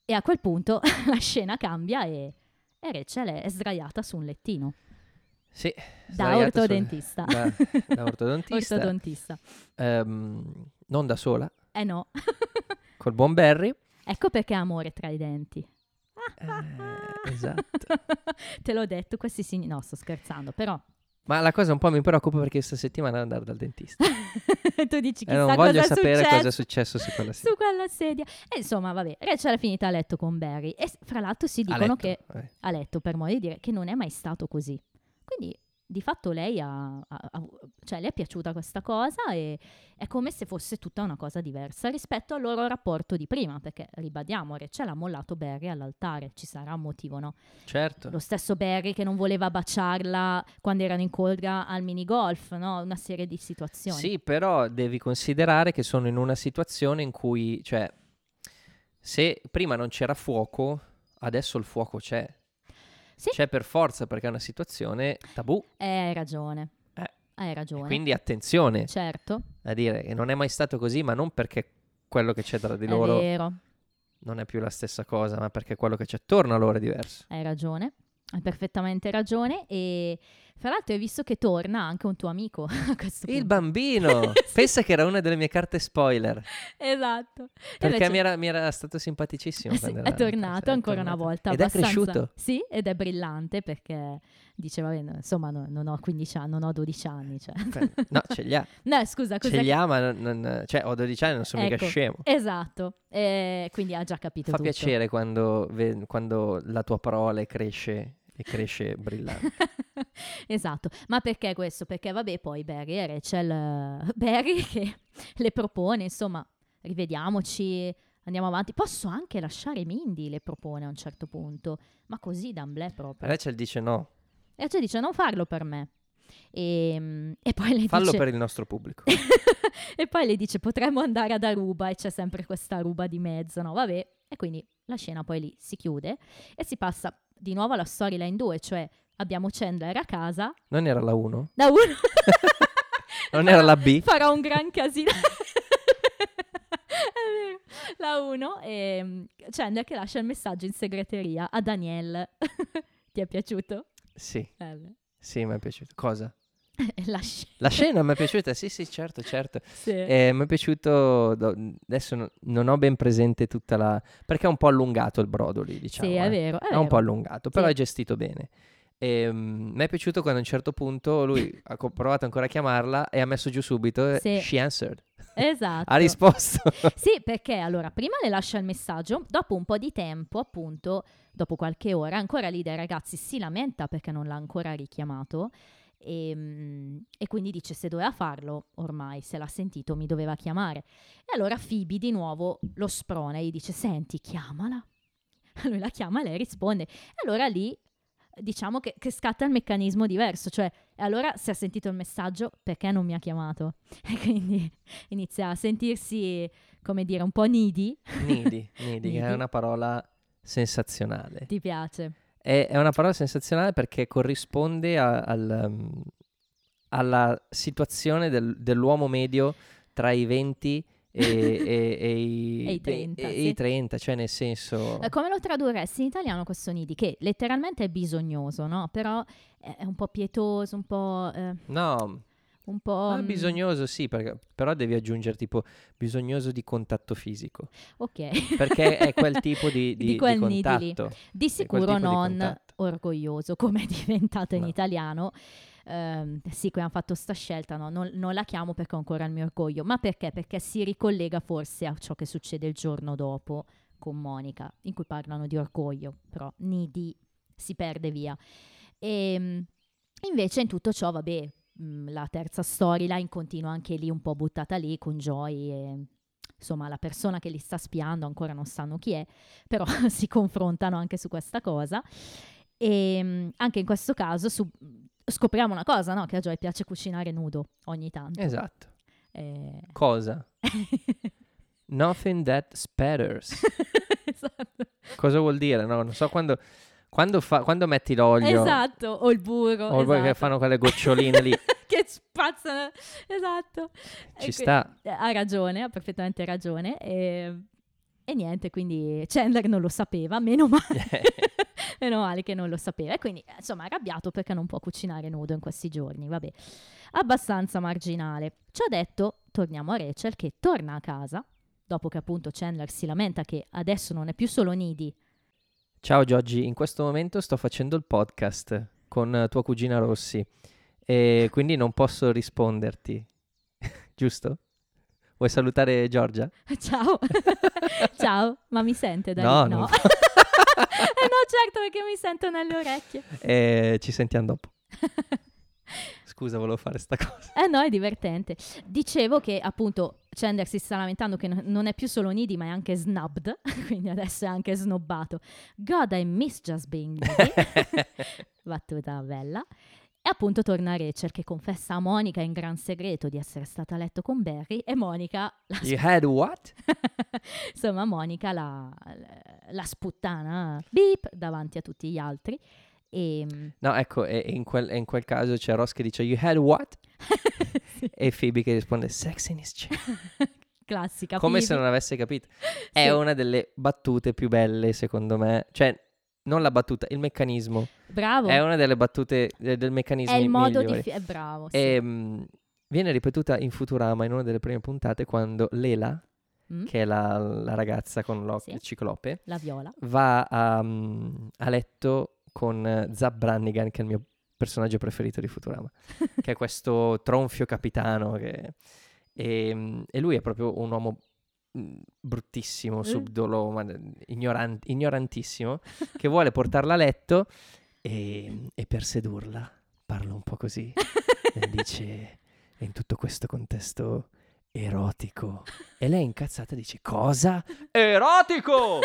E a quel punto <laughs> la scena cambia e, e Rachel è sdraiata su un lettino Sì, da ortodontista. Da, da ortodontista, <laughs> Ortodontista. ehm, non da sola, Eh no. <laughs> col buon Barry. ecco perché amore tra i denti. Eh, esatto. Te l'ho detto, questi signi... No, sto scherzando, però... Ma la cosa un po' mi preoccupa perché questa settimana devo andare dal dentista. <laughs> tu dici chissà non voglio sapere successo cosa è successo su quella serie. su quella sedia. E insomma, vabbè, Rachel è finita a letto con Barry. E fra l'altro si A dicono letto, che... vabbè. A letto, per modo di dire, che non è mai stato così. Quindi, di fatto, lei ha... ha- ha- cioè, le è piaciuta questa cosa e è come se fosse tutta una cosa diversa rispetto al loro rapporto di prima. Perché, ribadiamo, Rachel ha mollato Barry all'altare. Ci sarà un motivo, no? Certo. Lo stesso Barry che non voleva baciarla quando erano in colga al minigolf, no? Una serie di situazioni. Sì, però devi considerare che sono in una situazione in cui, cioè, se prima non c'era fuoco, adesso il fuoco c'è. Sì. C'è per forza perché è una situazione tabù. Eh, hai ragione. Eh. Hai ragione. Quindi attenzione Certo, a dire che non è mai stato così, ma non perché quello che c'è tra di è loro vero, non è più la stessa cosa, ma perché quello che c'è attorno a loro è diverso. hai ragione. Hai perfettamente ragione. E fra l'altro hai visto che torna anche un tuo amico <laughs> a questo Il punto. bambino! <laughs> Sì. Pensa che era una delle mie carte spoiler. Esatto. Perché invece- mi, era, mi era stato simpaticissimo. Sì, è tornato è ancora una tornato. volta. Ed è abbastanza- cresciuto. Sì, ed è brillante perché dice, vabbè, no, insomma, no- non ho 15 anni, non ho 12 anni. Cioè. No, ce li ha. <laughs> no, scusa, cos'è Ce li ha, ma non, non- cioè, ho 12 anni, non sono mica Ecco, scemo. Esatto, Eh, quindi ha già capito Fa tutto. piacere quando, quando la tua parola cresce e cresce brillante. <laughs> esatto, ma perché questo? Perché vabbè poi Barry e Rachel, eh, <laughs> Barry che <laughs> le propone, insomma, rivediamoci, andiamo avanti. Posso anche lasciare Mindy, le propone a un certo punto, ma così d'amblè proprio. Rachel dice no, Rachel dice non farlo per me. E, mm, e poi lei fallo dice... per il nostro pubblico. e poi le dice potremmo andare ad Aruba e c'è sempre questa Aruba di mezzo, no? Vabbè, e quindi la scena poi lì si chiude e si passa di nuovo alla storyline 2, cioè abbiamo Chandler a casa, Non era la 1? da uno... <laughs> Non era la B? Farà un gran casino. La 1 e mm, Chandler che lascia il messaggio in segreteria a Danielle. <laughs> Ti è piaciuto? Sì, Eh beh. sì, mi è piaciuto. Cosa? <laughs> La scena. La scena mi è piaciuta? Sì, sì, certo, certo. Sì. Eh, mi è piaciuto, adesso no- non ho ben presente tutta la... perché è un po' allungato il brodo lì, diciamo. sì, è eh. vero. È, È un po' vero. allungato, però Sì. è gestito bene. E, mm, mi è piaciuto quando a un certo punto lui <coughs> ha provato ancora a chiamarla e ha messo giù subito e Sì. she answered. Esatto. Ha risposto. <laughs> Sì, perché allora prima le lascia il messaggio, dopo un po' di tempo, appunto, dopo qualche ora, ancora lì dai ragazzi si lamenta perché non l'ha ancora richiamato E, mm, e, quindi dice se doveva farlo, ormai se l'ha sentito mi doveva chiamare. E allora Phoebe di nuovo lo sprona e gli dice senti chiamala. <laughs> Lui la chiama, lei risponde. E allora lì diciamo che, che, scatta il meccanismo diverso, cioè allora se ha sentito il messaggio perché non mi ha chiamato? <laughs> E quindi inizia a sentirsi, come dire, un po' needy. Needy, needy, <laughs> needy. che è una parola sensazionale. Ti piace? È, è una parola sensazionale perché corrisponde a, al, um, alla situazione del, dell'uomo medio tra i 20 e, e, e, <laughs> i, e, i 30, e, sì. i 30, cioè nel senso... Eh, come lo tradurresti in italiano questo nidi? Che letteralmente è bisognoso, no? Però è un po' pietoso, un po'... Eh, no, un po'... Ah, bisognoso sì, perché, però devi aggiungere tipo bisognoso di contatto fisico. Ok. Perché è <laughs> quel tipo di, di, di, quel di contatto. Di sicuro non orgoglioso, come è diventato no. in italiano. Uh, sì, qui hanno fatto sta scelta, no? non, non, la chiamo perché ho ancora il mio orgoglio, ma perché? Perché si ricollega forse a ciò che succede il giorno dopo con Monica, in cui parlano di orgoglio, però Nidi si perde via. E ehm, invece in tutto ciò, vabbè, mh, la terza storyline continua anche lì un po' buttata lì con Joy e insomma la persona che li sta spiando ancora non sanno chi è, però <laughs> si confrontano anche su questa cosa. E mh, anche in questo caso su, scopriamo una cosa, no? Che a Joy piace cucinare nudo ogni tanto. Esatto. Eh... Cosa? <laughs> Nothing that spatters. <laughs> esatto. Cosa vuol dire? No, non so quando quando, fa, quando metti l'olio... Esatto, o il burro. O esatto. che fanno quelle goccioline lì. <laughs> che spazzano. Esatto. Ci e sta. Que- ha ragione, ha perfettamente ragione. E, e niente, quindi Chandler non lo sapeva, meno male. <laughs> <laughs> meno male che non lo sapeva. E quindi, insomma, arrabbiato perché non può cucinare nudo in questi giorni. Vabbè, abbastanza marginale. Ciò detto, torniamo a Rachel che torna a casa, dopo che appunto Chandler si lamenta che adesso non è più solo Nidi, Ciao Giorgi, in questo momento sto facendo il podcast con tua cugina Rossi e quindi non posso risponderti, <laughs> giusto? Vuoi salutare Giorgia? <laughs> Ciao, <laughs> ciao, ma mi sente da no? No, eh no, certo perché mi sento nelle orecchie. E ci sentiamo dopo. Scusa, volevo fare sta cosa. Eh no, è divertente. Dicevo che appunto Chandler si sta lamentando che n- non è più solo needy, ma è anche snubbed, <laughs> quindi adesso è anche snobbato. God, I miss just being needy. Battuta bella. E appunto torna Rachel che confessa a Monica in gran segreto di essere stata a letto con Barry e Monica... La you had what? <laughs> Insomma, Monica la, la, la sputtana beep davanti a tutti gli altri. E... Ehm, no, ecco, e in quel, in quel caso c'è Ross che dice You had what? <laughs> sì. E Phoebe che risponde Sex in his chair. <laughs> Classica. Come Phoebe. se non avesse capito. <laughs> È sì. una delle battute più belle, secondo me. Cioè, non la battuta, il meccanismo. Bravo. È una delle battute eh, del meccanismo. È il modo migliori. di... Fi- è bravo, sì. E, mh, viene ripetuta in Futurama in una delle prime puntate quando Lela, mm. che è la, la, ragazza con l'occhio sì. ciclope, la viola, va a, um, a letto con uh, Zab Brannigan, che è il mio personaggio preferito di Futurama, <laughs> che è questo tronfio capitano. Che... E, ehm, e, lui è proprio un uomo mm, bruttissimo, subdolo, ma ignorant- ignorantissimo, che vuole portarla a letto e, e per sedurla parla un po' così. <laughs> e dice, in tutto questo contesto erotico. E lei incazzata dice, cosa? <laughs> Erotico!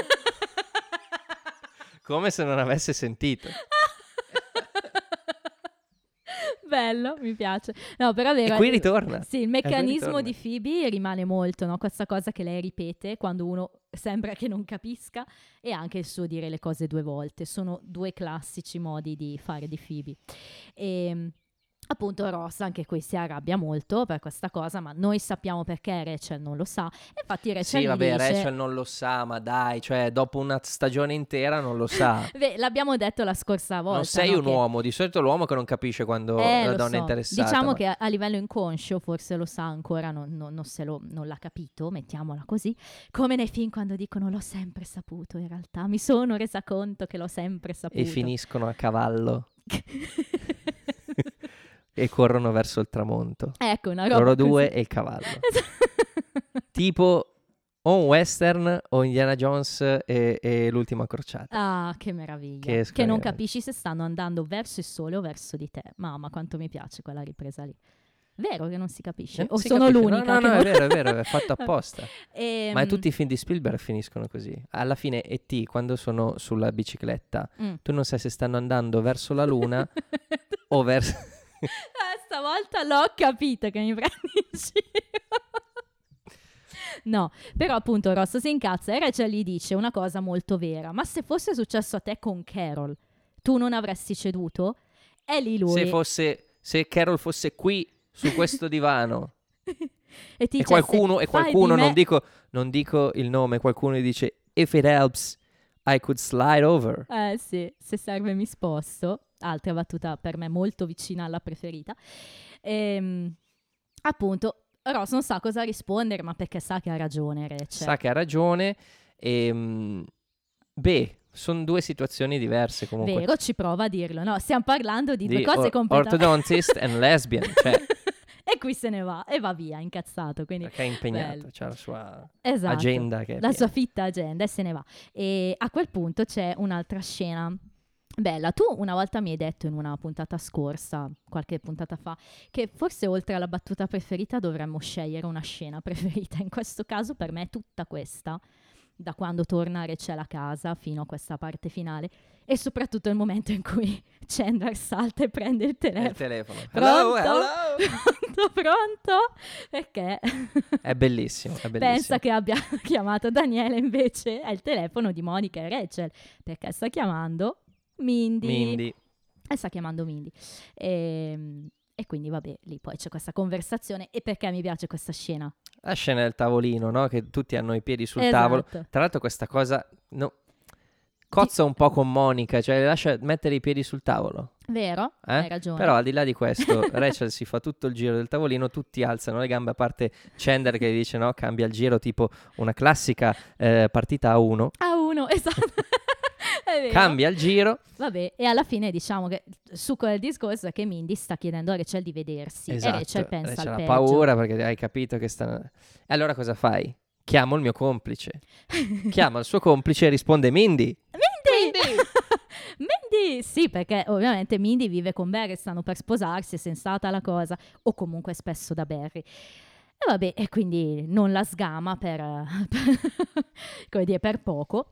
Come se non avesse sentito. <laughs> Bello, mi piace. No, però vero, e qui ritorna. Sì, il meccanismo di Phoebe rimane molto, no? Questa cosa che lei ripete quando uno sembra che non capisca e anche il suo dire le cose due volte. Sono due classici modi di fare di Phoebe. E ehm, Appunto Ross anche qui si arrabbia molto per questa cosa, ma noi sappiamo perché Rachel non lo sa. Infatti Rachel Sì, vabbè, dice... Rachel non lo sa, ma dai, cioè dopo una stagione intera non lo sa. <laughs> Beh, l'abbiamo detto la scorsa volta. Non sei no? un che... uomo, di solito l'uomo che non capisce quando eh, la donna so. è interessata. Diciamo ma... che a, livello inconscio forse lo sa ancora, non, non, non, lo, non l'ha capito, mettiamola così. Come nei film quando dicono l'ho sempre saputo, in realtà mi sono resa conto che l'ho sempre saputo. E finiscono a cavallo. <laughs> e corrono verso il tramonto. Ecco, una roba Loro così. due e il cavallo. <laughs> tipo o un western o Indiana Jones e, e l'ultima crociata. Ah, che meraviglia. Che Che, non capisci se stanno andando verso il sole o verso di te. Mamma, quanto mi piace quella ripresa lì. Vero che non si capisce? Non o si sono capisce. l'unica? No, no, no, non- è vero, è vero, è fatto <laughs> apposta. Ehm, Ma tutti i film di Spielberg finiscono così. Alla fine E.T., quando sono sulla bicicletta, mm. tu non sai se stanno andando verso la luna <laughs> o verso... Eh, stavolta l'ho capito che mi prendi in giro. No, però appunto Rosso si incazza e Rachel gli dice una cosa molto vera. Ma se fosse successo a te con Carol, tu non avresti ceduto? E lì lui... se fosse... Se Carol fosse qui, su questo divano, <laughs> e e qualcuno, "Se e di qualcuno me-" non, dico, non dico il nome, qualcuno gli dice If it helps, I could slide over. Eh sì, se serve mi sposto. Altra battuta per me molto vicina alla preferita. Ehm, appunto, Ross non sa cosa rispondere, ma perché sa che ha ragione Rachel. Sa che ha ragione e... mm, beh, sono due situazioni diverse comunque. Vero, ci prova a dirlo. No, stiamo parlando di, Di due cose or- completamente... orthodontist and lesbian, cioè <laughs> e qui se ne va, e va via, incazzato. Quindi, perché è impegnato, c'ha la sua esatto. agenda la piena. sua fitta agenda e se ne va. E a quel punto c'è un'altra scena. Bella, tu una volta mi hai detto in una puntata scorsa, qualche puntata fa, che forse oltre alla battuta preferita dovremmo scegliere una scena preferita. In questo caso per me è tutta questa, da quando torna Rachel a casa fino a questa parte finale e soprattutto il momento in cui <laughs> Chandler salta e prende il telefono. il telefono. Pronto? Hello, hello. <laughs> Pronto, pronto? Perché È bellissimo, è bellissimo. pensa che abbia <laughs> chiamato Daniele invece è il telefono di Monica e Rachel perché sta chiamando Mindy, Mindy. e sta chiamando Mindy e, e quindi vabbè lì poi c'è questa conversazione e perché mi piace questa scena La scena del tavolino, no? Che tutti hanno i piedi sul Esatto. tavolo. Tra l'altro questa cosa no, cozza un po' con Monica, cioè le lascia mettere i piedi sul tavolo. vero? eh? hai ragione Però al di là di questo, <laughs> Rachel si fa tutto il giro del tavolino, tutti alzano le gambe, a parte Chandler che dice no, cambia il giro, tipo una classica eh, partita a uno, a uno <laughs> esatto. <laughs> cambia il giro, Vabbè, e alla fine diciamo che il succo del discorso è che Mindy sta chiedendo a Rachel di vedersi esatto, e Rachel pensa Rachel al ha peggio. paura perché hai capito che sta... E allora cosa fai? Chiamo il mio complice. <laughs> Chiama il suo complice e risponde Mindy. Mindy! Mindy! <laughs> Sì, perché ovviamente Mindy vive con Barry, stanno per sposarsi, è sensata la cosa, o comunque è spesso da Barry. E vabbè, e quindi non la sgama per, come dire, per poco.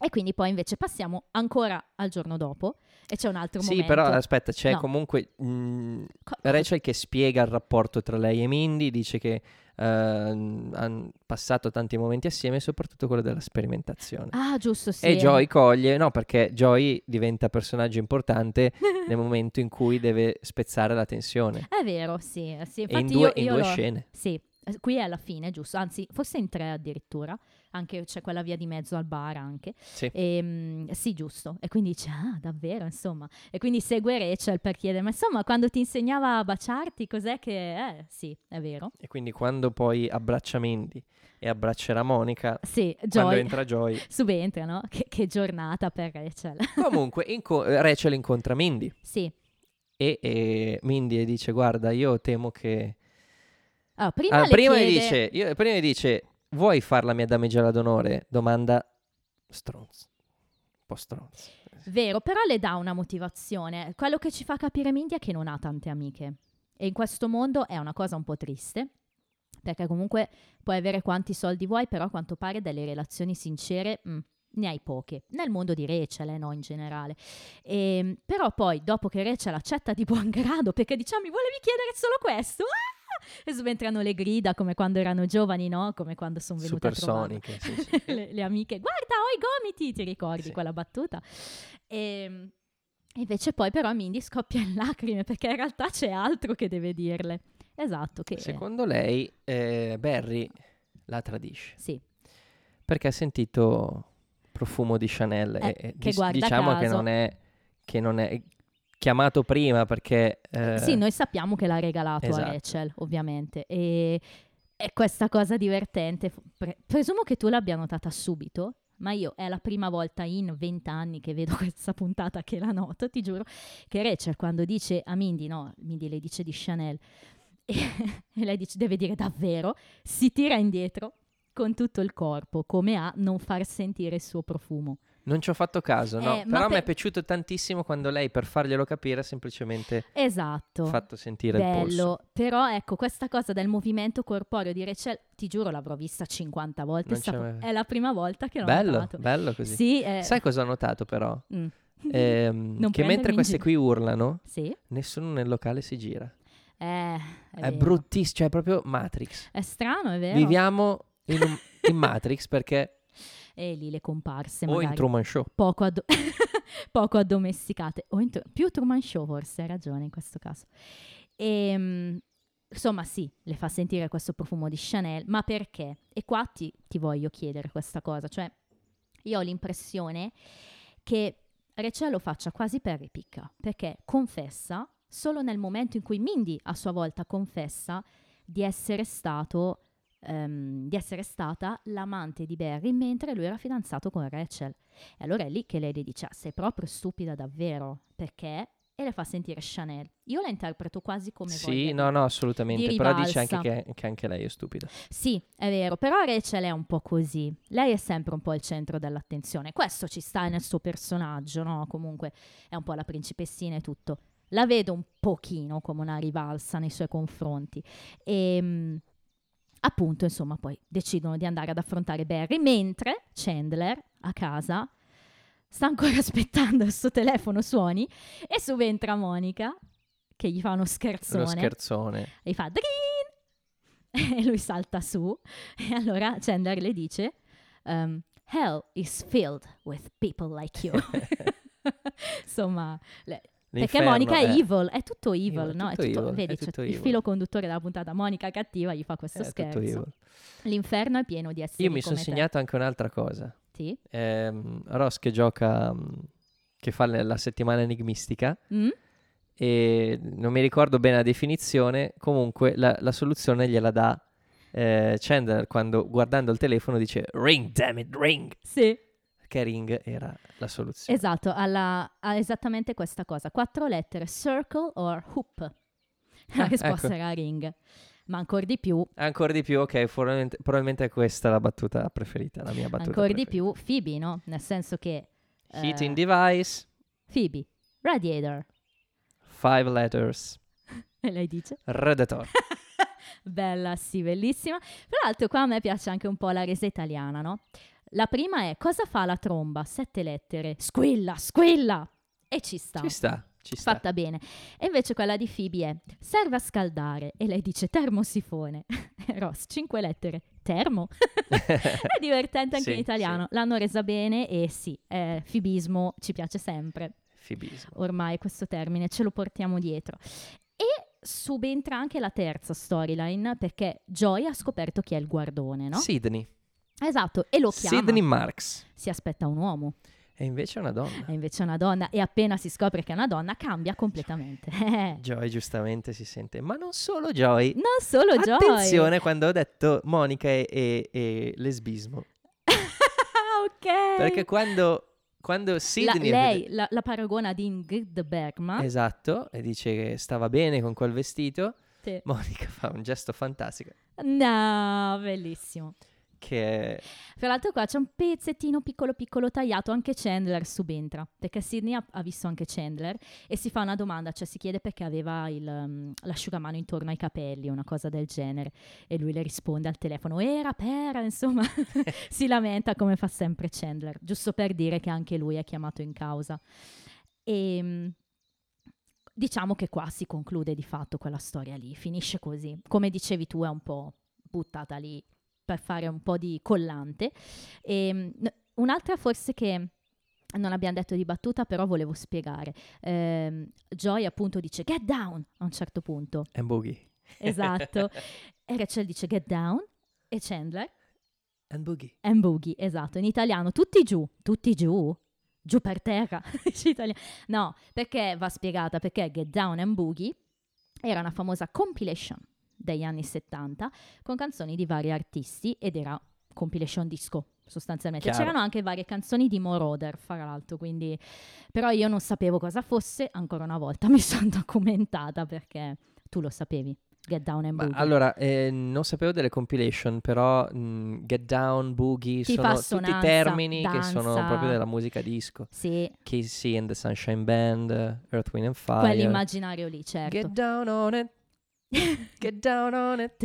E quindi poi invece passiamo ancora al giorno dopo e c'è un altro Sì, momento. però aspetta, c'è No. comunque mh, Co- Rachel che spiega il rapporto tra lei e Mindy, dice che hanno passato tanti momenti assieme, soprattutto quello della sperimentazione. Ah, giusto, sì. E Joy coglie, no, perché Joy diventa personaggio importante <laughs> nel momento in cui deve spezzare la tensione. È vero, sì. sì. Infatti in due, io, in io due scene. Sì, qui è alla fine, giusto? Anzi, forse in tre addirittura. Anche c'è quella via di mezzo al bar anche. Sì. E, sì, giusto. E quindi dice, ah, davvero, insomma. E quindi segue Rachel per chiedere, ma insomma, quando ti insegnava a baciarti, cos'è che... Eh, sì, è vero. E quindi quando poi abbraccia Mindy e abbraccerà Monica, Sì, quando Joy entra Joy. <laughs> subentra, no? Che, che giornata per Rachel. <laughs> Comunque inco- Rachel incontra Mindy sì. e, e Mindy dice guarda io temo che... Allora, prima, Ah, prima, chiede- dice, io- prima dice vuoi fare la mia damigella d'onore? Domanda stronzo. Un po' stronzo. Vero, però le dà una motivazione. Quello che ci fa capire Mindy è che non ha tante amiche. E in questo mondo è una cosa un po' triste, perché comunque puoi avere quanti soldi vuoi, però a quanto pare delle relazioni sincere mm, ne hai poche. Nel mondo di Rachel, eh, no, in generale. Ehm, però poi, dopo che Rachel accetta di buon grado, perché diciamo, mi volevi chiedere solo questo? Ah! <laughs> E subentrano le grida come quando erano giovani, no? Come quando sono venute Supersoniche. sì, sì. <laughs> le, le amiche, guarda, ho i gomiti, ti ricordi Sì. quella battuta? E invece poi però Mindy scoppia in lacrime perché in realtà c'è altro che deve dirle. Esatto, che Secondo lei eh, Barry la tradisce sì, perché ha sentito profumo di Chanel Eh, e- che guarda diciamo che caso- non, è, che non è chiamato prima perché... eh, sì, noi sappiamo che l'ha regalato esatto. a Rachel, ovviamente. E, e questa cosa divertente, pre- presumo che tu l'abbia notata subito, ma io è la prima volta in vent'anni che vedo <laughs> questa puntata che la noto, ti giuro, che Rachel quando dice a Mindy, no, Mindy le dice di Chanel, e, <laughs> e lei dice, deve dire davvero, si tira indietro con tutto il corpo, come a non far sentire il suo profumo. Non ci ho fatto caso, no. Eh, Però mi è piaciuto tantissimo quando lei, per farglielo capire, ha semplicemente Esatto. fatto sentire il polso. Bello, però ecco questa cosa del movimento corporeo di Rachel, ti giuro l'avrò vista 50 volte, sta- è la prima volta che l'ho Bello, notato. bello così. Sì, eh, Sai cosa ho notato però? mm. Ehm, <laughs> che mentre queste qui urlano, Sì, nessuno nel locale si gira. eh, è, È, bruttissimo, cioè è proprio Matrix. È strano, è vero. Viviamo in, un- in Matrix perché E lì le comparse o in Truman Show. poco, addo- <laughs> poco addomesticate. O in tru- più Truman Show forse, hai ragione in questo caso. Ehm, insomma sì, le fa sentire questo profumo di Chanel, ma perché? E qua ti, ti voglio chiedere questa cosa, cioè io ho l'impressione che Rachel lo faccia quasi per ripicca, perché confessa solo nel momento in cui Mindy a sua volta confessa di essere stato ehm, di essere stata l'amante di Barry mentre lui era fidanzato con Rachel. E allora è lì che lei le dice: "Ah, Sei proprio stupida davvero perché? E le fa sentire Chanel. Io la interpreto quasi come Sì, no, no, assolutamente. di Però dice anche che, che anche lei è stupida. Sì, è vero, però Rachel è un po' così. Lei è sempre un po' il centro dell'attenzione. Questo ci sta nel suo personaggio, no? Comunque è un po' la principessina e tutto. La vedo un pochino come una rivalsa nei suoi confronti. E appunto, insomma, poi decidono di andare ad affrontare Barry, mentre Chandler a casa sta ancora <laughs> aspettando il suo telefono suoni e subentra Monica che gli fa uno scherzone scherzone. e gli fa Drin! <laughs> e lui salta su e allora Chandler le dice um, Hell is filled with people like you. <laughs> Insomma, le- perché Monica è è- evil, è tutto evil, Evil, no? È tutto tutto- evil, vedi, è il filo conduttore della puntata Monica cattiva gli fa questo È tutto scherzo. evil. L'inferno è pieno di esseri Io mi sono segnato anche un'altra cosa. Sì? Ehm, Ross che gioca, mm, che fa la settimana enigmistica Mm? e non mi ricordo bene la definizione, comunque la, la soluzione gliela dà eh, Chandler quando guardando il telefono dice ring, damn it, ring, Sì. Che ring era la soluzione. Esatto, alla- ha esattamente questa cosa. Quattro lettere, circle or hoop. La Ah, risposta ecco. era ring. Ma ancora di più, Ancora di più, ok, probabilmente, probabilmente è questa la battuta preferita, la mia battuta ancora di preferita. più, Phoebe, no? Nel senso che... eh, Heating device, Phoebe, radiator. five letters, E <laughs> lei dice... Predator. <laughs> Bella, sì, bellissima. Tra l'altro qua a me piace anche un po' la resa italiana, no? La prima è, cosa fa la tromba? Sette lettere. Squilla, squilla! E ci sta. Ci sta, ci sta. Fatta bene. E invece quella di Phoebe è serve a scaldare e lei dice termosifone. <laughs> Ross, cinque lettere. Termo. <laughs> è divertente anche Sì, in italiano. L'hanno resa bene e sì, eh, fibismo ci piace sempre. Fibismo. Ormai questo termine ce lo portiamo dietro. E subentra anche la terza storyline perché Joy ha scoperto chi è il guardone, no? Sydney. Esatto, e lo chiama. Sydney Marks. Si aspetta un uomo, E invece è una donna. è invece una donna e appena si scopre che è una donna cambia completamente. <laughs> Joy giustamente si sente, ma non solo Joy. Non solo Joy. Attenzione quando ho detto Monica e, e- e lesbismo. <laughs> Ok. Perché quando, quando La- Sydney... lei la, la paragona ad Ingrid Bergman. Esatto, e dice che stava bene con quel vestito. Sì. Monica fa un gesto fantastico. No, bellissimo. Che è... Tra l'altro qua c'è un pezzettino piccolo piccolo tagliato, anche Chandler subentra, perché Sidney ha, ha visto anche Chandler e si fa una domanda, cioè si chiede perché aveva il, um, l'asciugamano intorno ai capelli, una cosa del genere, e lui le risponde al telefono, era per, insomma, <laughs> si lamenta come fa sempre Chandler, giusto per dire che anche lui è chiamato in causa. E mm, diciamo che qua si conclude di fatto quella storia lì, finisce così. Come dicevi tu, è un po' buttata lì per fare un po' di collante. E, n- un'altra forse che non abbiamo detto di battuta, però volevo spiegare. Ehm, Joy appunto dice get down a un certo punto. un boogie. Esatto. <laughs> e Rachel dice get down e Chandler And boogie. and boogie, esatto, in italiano tutti giù, tutti giù. Giù per terra. <laughs> No, perché va spiegata, perché Get Down and Boogie era una famosa compilation degli anni 70 con canzoni di vari artisti ed era compilation disco sostanzialmente. Chiaro. C'erano anche varie canzoni di Moroder, fra l'altro, quindi però io non sapevo cosa fosse, ancora una volta <laughs> mi sono documentata perché tu lo sapevi. Get Down and Ma Boogie. allora, eh, non sapevo delle compilation, però mh, Get Down, Boogie, Ti sono tutti termini che sono danza. proprio della musica disco. sì, Casey and the Sunshine Band, Earth, Wind and Fire. quell'immaginario lì, certo. Get down on it, <laughs> get down on it,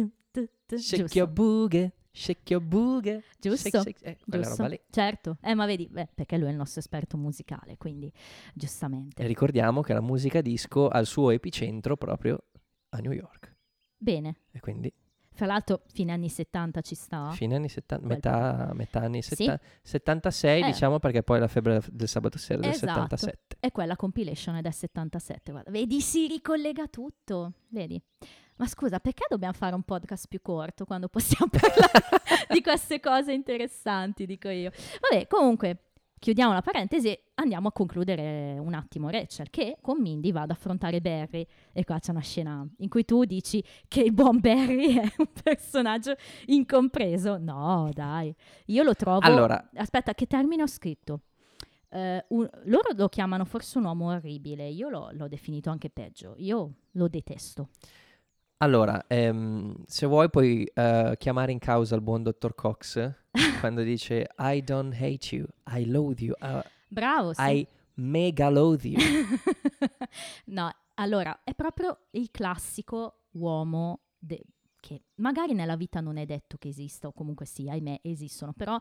shake giusto, your boogie, shake your boogie. giusto, Shake, shake, eh, giusto. roba lì. certo. Eh, ma vedi, beh, perché lui è il nostro esperto musicale, quindi giustamente. E ricordiamo che la musica disco ha il suo epicentro proprio a New York. Bene. E quindi Fra l'altro, fine anni 70 ci sta. fine anni 70, Quel metà, metà anni Sì. 70, 76 Eh. diciamo perché poi la febbre del sabato sera del Esatto. 77. E quella compilation è del 77, guarda. Vedi, si ricollega tutto, vedi. Ma scusa, perché dobbiamo fare un podcast più corto quando possiamo <laughs> parlare di queste cose interessanti, dico io. Vabbè, comunque, chiudiamo la parentesi e andiamo a concludere un attimo Rachel, che con Mindy va ad affrontare Barry. E qua c'è una scena in cui tu dici che il buon Barry è <laughs> un personaggio incompreso. No, dai. Io lo trovo... Allora, Aspetta, che termine ho scritto? Eh, un- loro lo chiamano forse un uomo orribile, io l'ho, l'ho definito anche peggio, io lo detesto. Allora ehm, se vuoi puoi eh, chiamare in causa il buon dottor Cox <laughs> quando dice I don't hate you, I loathe you, uh, Bravo, sì. I mega loathe you. <laughs> no, allora, è proprio il classico uomo de- che magari nella vita non è detto che esista, o comunque sì, ahimè, esistono, però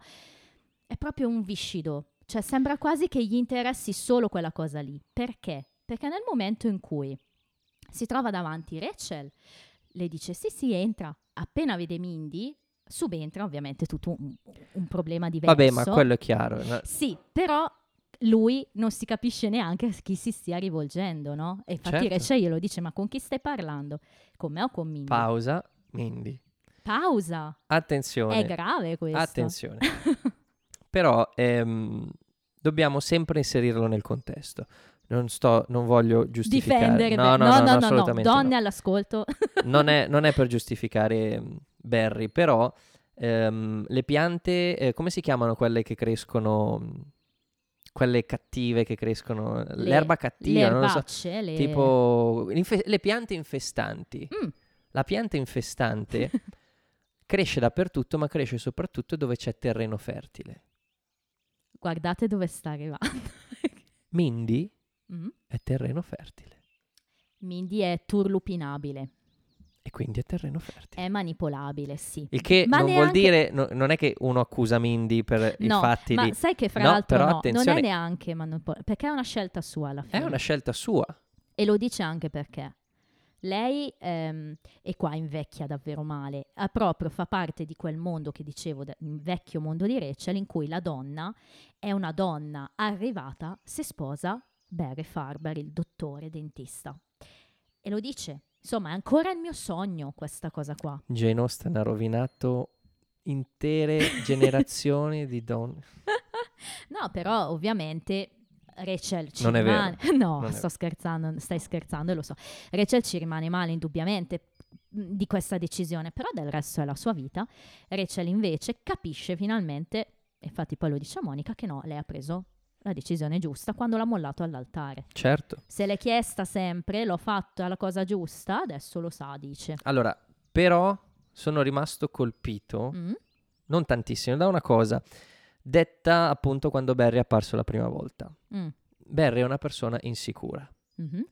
è proprio un viscido. Cioè, sembra quasi che gli interessi solo quella cosa lì. Perché? Perché nel momento in cui si trova davanti Rachel, le dice sì, sì, entra. Appena vede Mindy, subentra ovviamente tutto un, un problema diverso. Vabbè, ma quello è chiaro. no? Sì, però lui non si capisce neanche a chi si stia rivolgendo, no? E infatti Certo. Rachel glielo dice, ma con chi stai parlando? Con me o con Mindy? Pausa, Mindy. Pausa! Attenzione. È grave questo. Attenzione. <laughs> Però ehm, dobbiamo sempre inserirlo nel contesto. Non sto, non voglio giustificare. Difendere no, no, no, no, no, assolutamente donne all'ascolto. <laughs> non, è, <laughs> non è per giustificare mm, Barry, però ehm, le piante, eh, come si chiamano quelle che crescono, mm, quelle cattive che crescono, l'erba le cattiva, non lo so, le... tipo infe- le piante infestanti. Mm. La pianta infestante <laughs> cresce dappertutto, ma cresce soprattutto dove c'è terreno fertile. Guardate dove sta arrivando. Mindy Mm. è terreno fertile Mindy è turlupinabile, e quindi è terreno fertile. è manipolabile, sì. Il che Ma non vuol neanche- dire, no- non è che uno accusa Mindy per i No, fatti ma di... sai che fra No, l'altro però no, non è attenzione. neanche manipolabile, perché è una scelta sua alla È fine. una scelta sua. E lo dice anche perché lei, ehm, e qua invecchia davvero male, ha proprio fa parte di quel mondo che dicevo, de- il vecchio mondo di Rachel, in cui la donna è una donna arrivata se sposa Barry Farber, il dottore dentista. E lo dice. Insomma, è ancora il mio sogno questa cosa qua. Jane Austen ha rovinato intere <laughs> generazioni di donne. <laughs> No, però ovviamente Rachel ci Non è vero. rimane. <laughs> No, Non sto scherzando, stai scherzando, lo so. Rachel ci rimane male indubbiamente di questa decisione, però del resto è la sua vita. Rachel invece capisce finalmente, infatti poi lo dice a Monica, che no, lei ha preso la decisione giusta quando l'ha mollato all'altare. Certo. Se l'è chiesta sempre, l'ho fatto, è la cosa giusta, adesso lo sa, dice. Allora, però sono rimasto colpito, Mm? non tantissimo, da una cosa detta appunto quando Barry è apparso la prima volta. Mm. Barry è una persona insicura. Mhm.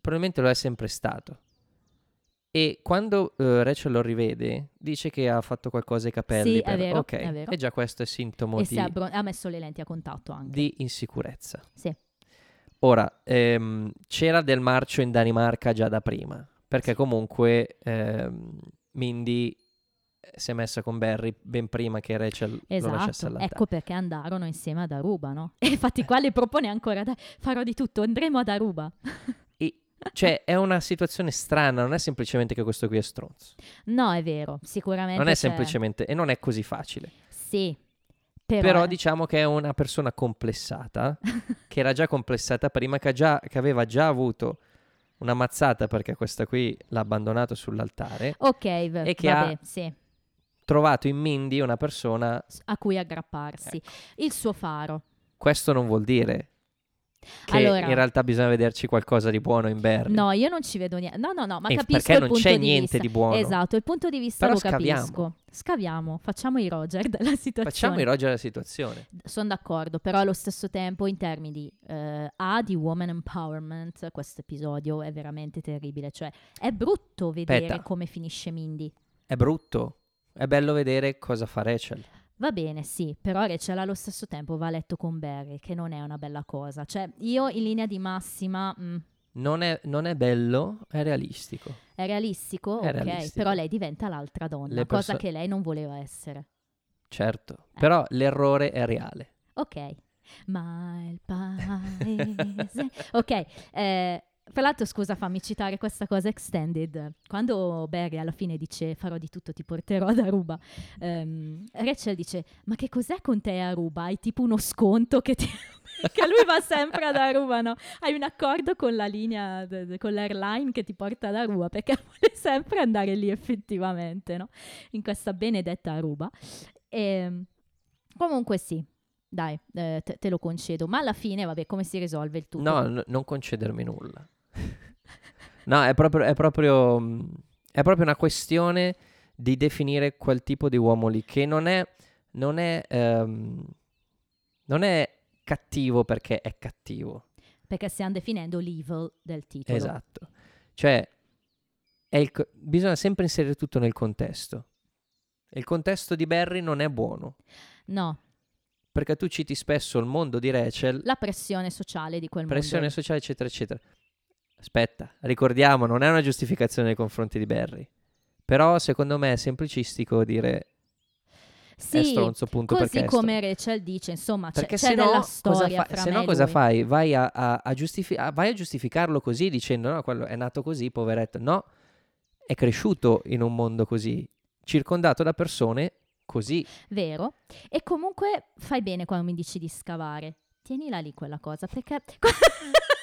probabilmente lo è sempre stato. E quando eh, Rachel lo rivede, dice che ha fatto qualcosa ai capelli. Sì, è per- vero, ok, è vero. e già questo è sintomo E di, si è abbro- ha messo le lenti a contatto anche. di insicurezza. Sì. Ora, ehm, c'era del marcio in Danimarca già da prima, perché comunque ehm, Mindy si è messa con Barry ben prima che Rachel lo lasciasse Esatto, all'altare. ecco perché andarono insieme ad Aruba, no? <laughs> E infatti qua le propone ancora, dai, farò di tutto, andremo ad Aruba. <laughs> Cioè, è una situazione strana, non è semplicemente che questo qui è stronzo. No, è vero, sicuramente Non è c'è- semplicemente, e non è così facile. Sì, però... Però, diciamo che è una persona complessata, <laughs> che era già complessata prima, che, già- che aveva già avuto una mazzata perché questa qui l'ha abbandonato sull'altare, Ok, v- E che vabbè, ha- sì, trovato in Mindy una persona... a cui aggrapparsi. Ecco. Il suo faro. Questo non vuol dire Che Allora- in realtà bisogna vederci qualcosa di buono in Barry. No, io non ci vedo niente. No, no, no, ma E capisco perché non c'è di niente vista. di buono. Esatto, il punto di vista Però lo scaviamo. capisco. Scaviamo, facciamo i Roger della situazione. Facciamo i Roger la situazione. Sono d'accordo, però allo stesso tempo in termini di eh, A di woman empowerment, questo episodio è veramente terribile, cioè è brutto vedere Aspetta. come finisce Mindy. È brutto. È bello vedere cosa fa Rachel. Va bene, sì, però Rachel allo stesso tempo va a letto con Barry, che non è una bella cosa. Cioè, io in linea di massima mm, Non è, non è bello, è realistico. è realistico, È ok, realistico. però lei diventa l'altra donna, Le cosa perso- che lei non voleva essere. Certo. Eh. Però l'errore è reale. Ok, ma il paese. ok, eh, fra l'altro, scusa, fammi citare questa cosa extended. Quando Barry alla fine dice farò di tutto, ti porterò ad Aruba, ehm, Rachel dice: Ma che cos'è con te Aruba? Hai tipo uno sconto che, ti... <laughs> che lui va sempre ad Aruba, no? Hai un accordo con la linea, d- d- con l'airline che ti porta ad Aruba perché <laughs> vuole sempre andare lì effettivamente, no? In questa benedetta Aruba. E, comunque sì, dai, eh, te, te lo concedo. Ma alla fine, vabbè, come si risolve il tutto? No, n- non concedermi nulla. No, è proprio, è, proprio, mh, è proprio una questione di definire quel tipo di uomo lì, che non è, non è, ehm, non è cattivo perché è cattivo. Perché stiamo definendo l'evil del titolo. Esatto. Cioè, co- bisogna sempre inserire tutto nel contesto. Il contesto di Barry non è buono, No, perché tu citi spesso il mondo di Rachel, la pressione sociale di quel pressione mondo. sociale, eccetera, eccetera. Aspetta, ricordiamo, non è una giustificazione nei confronti di Barry. Però secondo me è semplicistico dire è Sì, stronzo punto così perché è come Rachel dice, insomma, c'è, Perché c'è se no, della storia fa- se no cosa lui. fai? Vai a, a- a giustifi- a- vai a giustificarlo così dicendo no, quello è nato così, poveretto. No, è cresciuto in un mondo così, circondato da persone così. Vero? E comunque fai bene quando mi dici di scavare. Tienila lì quella cosa, perché... <laughs>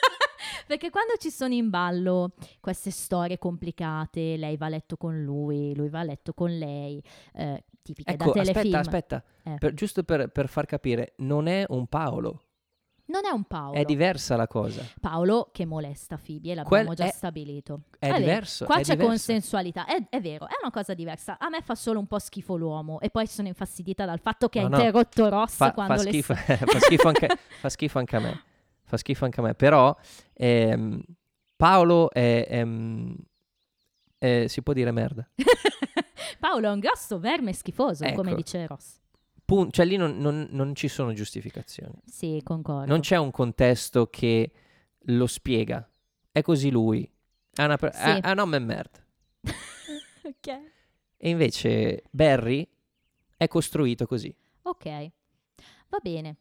perché quando ci sono in ballo queste storie complicate, lei va a letto con lui, lui va a letto con lei, eh, tipiche Ecco, da telefilm. aspetta, aspetta. Eh. Per- giusto per, per far capire, non è un Paolo, Non è un Paolo. è diversa la cosa. Paolo che molesta Phoebe, e l'abbiamo Quel- già è- stabilito. È, vero. diverso. Qua è c'è diverso. consensualità, è, è vero, è una cosa diversa. A me fa solo un po' schifo l'uomo e poi sono infastidita dal fatto che No, ha no. interrotto Ross Fa, quando fa le schifo, <laughs> fa, schifo anche, fa schifo anche a me. <laughs> Fa schifo anche a me. Però ehm, Paolo è, ehm, è- si può dire merda. <laughs> Paolo è un grosso verme schifoso, come Ecco. dice Ross. Pun- cioè lì non, non- non ci sono giustificazioni. Sì, concordo. Non c'è un contesto che lo spiega. È così lui. È, una per- Sì. è- è un uomo e merda. <laughs> ok. E invece Barry è costruito così. Ok, va bene.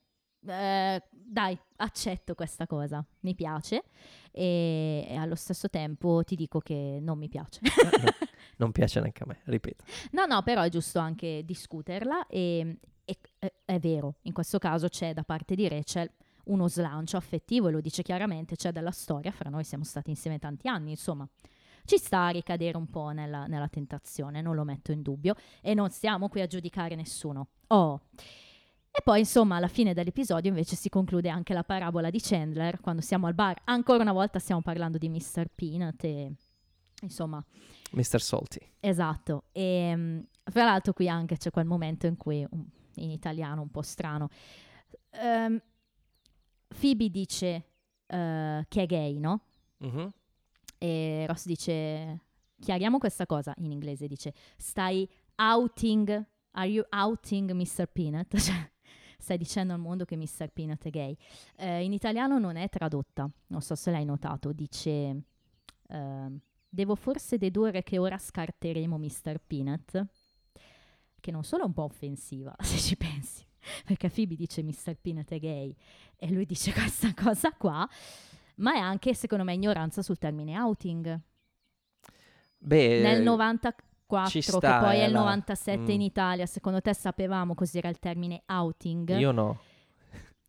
Eh, dai, accetto questa cosa, mi piace e, e allo stesso tempo ti dico che non mi piace. <laughs> Non piace neanche a me, ripeto. no, no, però è giusto anche discuterla e, e- e- è vero, in questo caso c'è da parte di Rachel uno slancio affettivo e lo dice chiaramente, c'è della storia, fra noi siamo stati insieme tanti anni, insomma. Ci sta a ricadere un po' nella, nella tentazione, non lo metto in dubbio, e non stiamo qui a giudicare nessuno. Oh, e poi, insomma, alla fine dell'episodio invece si conclude anche la parabola di Chandler, quando siamo al bar. Ancora una volta stiamo parlando di Mr. Peanut e, insomma, Mr. Salty. esatto. E mm, fra l'altro qui anche c'è quel momento in cui, um, in italiano un po' strano, ehm, Phoebe dice eh, che è gay, no? Mhm. E Ross dice, chiariamo questa cosa, in inglese dice, stai outing, are you outing Mr. Peanut? <laughs> Cioè, stai dicendo al mondo che Mr. Peanut è gay. Eh, in italiano non è tradotta, non so se l'hai notato, dice, ehm, devo forse dedurre che ora scarteremo Mr. Peanut, che non solo è un po' offensiva, <laughs> se ci pensi, perché Phoebe dice Mr. Peanut è gay e lui dice questa cosa qua, ma è anche, secondo me, ignoranza sul termine outing. Beh, Nel eh, 94, ci che sta, poi è eh, il là. 97 in Mm. Italia, secondo te sapevamo cos'era il termine outing? io no.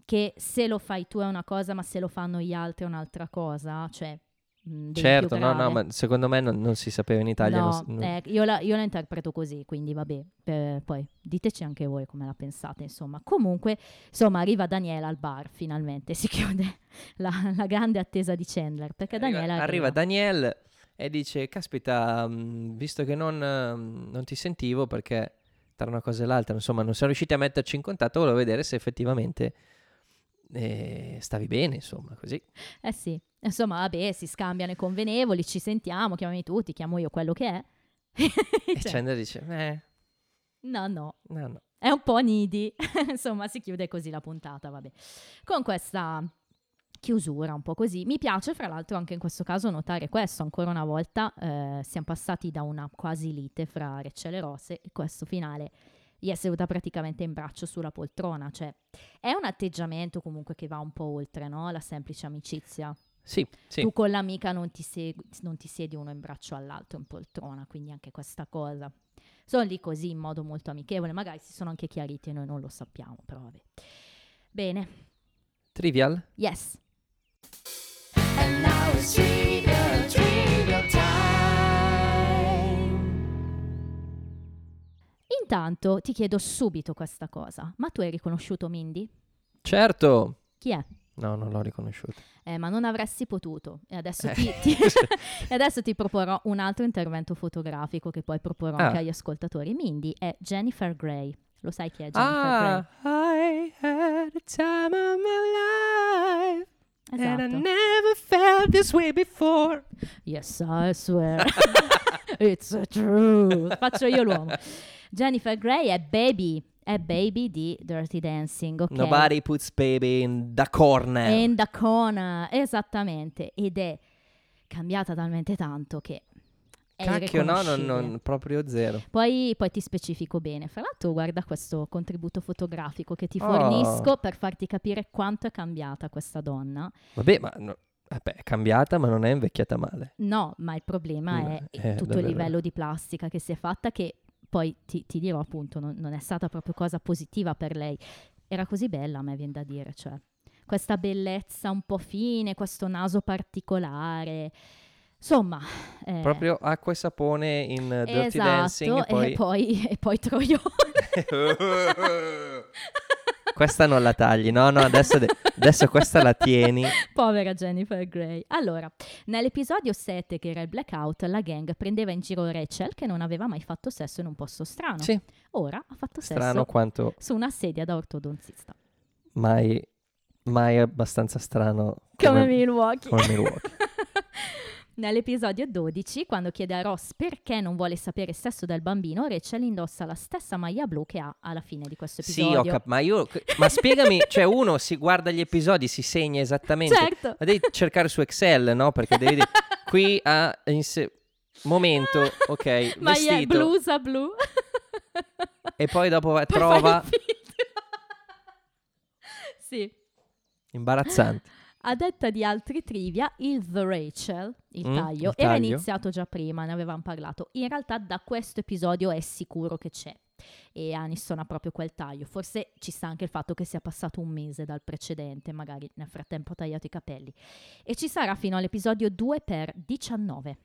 Che se lo fai tu è una cosa, ma se lo fanno gli altri è un'altra cosa? Cioè, mm, Certo, no, no, ma secondo me non, non si sapeva in Italia. non No, si- non- eh, io, la, io la interpreto così, quindi vabbè, per- poi diteci anche voi come la pensate, insomma. Comunque, insomma, arriva Daniela al bar, finalmente, <laughs> si chiude la, la grande attesa di Chandler, perché Arriva, Daniela arriva Daniel e dice: Caspita, mh, visto che non, ehm, non ti sentivo perché tra una cosa e l'altra, insomma, non siamo riusciti a metterci in contatto, volevo vedere se effettivamente eh, stavi bene, insomma, così. Eh sì, insomma, vabbè, si scambiano i convenevoli, ci sentiamo, chiamami tu, ti chiamo io quello che è. E <laughs> Cioè, Chandler dice: Eh, no, no, no, no. È un po' needy, <laughs> insomma si chiude così la puntata, vabbè. Con questa chiusura un po' così. Mi piace fra l'altro anche in questo caso notare questo, ancora una volta eh, siamo passati da una quasi lite fra Rachel e Rose e questo finale gli è seduta praticamente in braccio sulla poltrona, cioè è un atteggiamento comunque che va un po' oltre no? la semplice amicizia. Sì, sì. Tu con l'amica non ti, segui- non ti siedi uno in braccio all'altro in poltrona, quindi anche questa cosa. Sono lì così in modo molto amichevole, magari si sono anche chiariti e noi non lo sappiamo, però vabbè. Bene, Trivial? yes. Intanto ti chiedo subito questa cosa, ma tu hai riconosciuto Mindy? Certo. Chi è? No, non l'ho riconosciuto. Eh, ma non avresti potuto. E adesso, Eh. ti, <laughs> ti- <laughs> e adesso ti proporrò un altro intervento fotografico che poi proporrò anche Ah. agli ascoltatori. Mindy è Jennifer Grey. Lo sai chi è Jennifer Ah, I had a time of my life. Grey? And I Esatto. never felt this way before. Yes, I swear. <laughs> It's a truth. Faccio io l'uomo. Jennifer Grey è Baby, è Baby di Dirty Dancing, ok? Nobody puts baby in the corner. In the corner, esattamente. Ed è cambiata talmente tanto che Cacchio, no, non, non- proprio zero. Poi, poi ti specifico bene. Fra l'altro, guarda questo contributo fotografico che ti Oh. fornisco per farti capire quanto è cambiata questa donna. Vabbè, ma no- vabbè, è cambiata, ma non è invecchiata male. No, ma il problema No, è eh, tutto davvero. il livello di plastica che si è fatta che poi ti, ti dirò appunto non, non è stata proprio cosa positiva per lei. Era così bella, a me viene da dire, cioè questa bellezza un po' fine, questo naso particolare. Insomma, eh, Proprio acqua e sapone in uh, Dirty esatto, Dancing. E poi... e poi, e poi Troione. <laughs> questa non la tagli, no, no, adesso, de- adesso questa la tieni. <laughs> Povera Jennifer Grey. Allora, nell'episodio 7, che era il blackout, la gang prendeva in giro Rachel che non aveva mai fatto sesso in un posto strano. Sì, Ora ha fatto strano sesso quanto su una sedia da ortodontista. mai, mai abbastanza strano Come Milwaukee. come Milwaukee. Nell'episodio 12, quando chiede a Ross perché non vuole sapere sesso del bambino, Rachel indossa la stessa maglia blu che ha alla fine di questo Sì, episodio. ho capito, ma io, ma spiegami, cioè uno si guarda gli episodi, si segna esattamente, Certo. ma devi cercare su Excel, no? Perché devi dire, qui a inse- momento, ok, <laughs> maglia vestito, blusa blu. e poi dopo <laughs> va- trova, <laughs> sì. imbarazzante. A detta di altri trivia, il The Rachel, il Mm, taglio, il era taglio. iniziato già prima, ne avevamo parlato. In realtà da questo episodio è sicuro che c'è. E Aniston ha proprio quel taglio. Forse ci sta anche il fatto che sia passato un mese dal precedente, magari nel frattempo ha tagliato i capelli. E ci sarà fino all'episodio 2 per 19.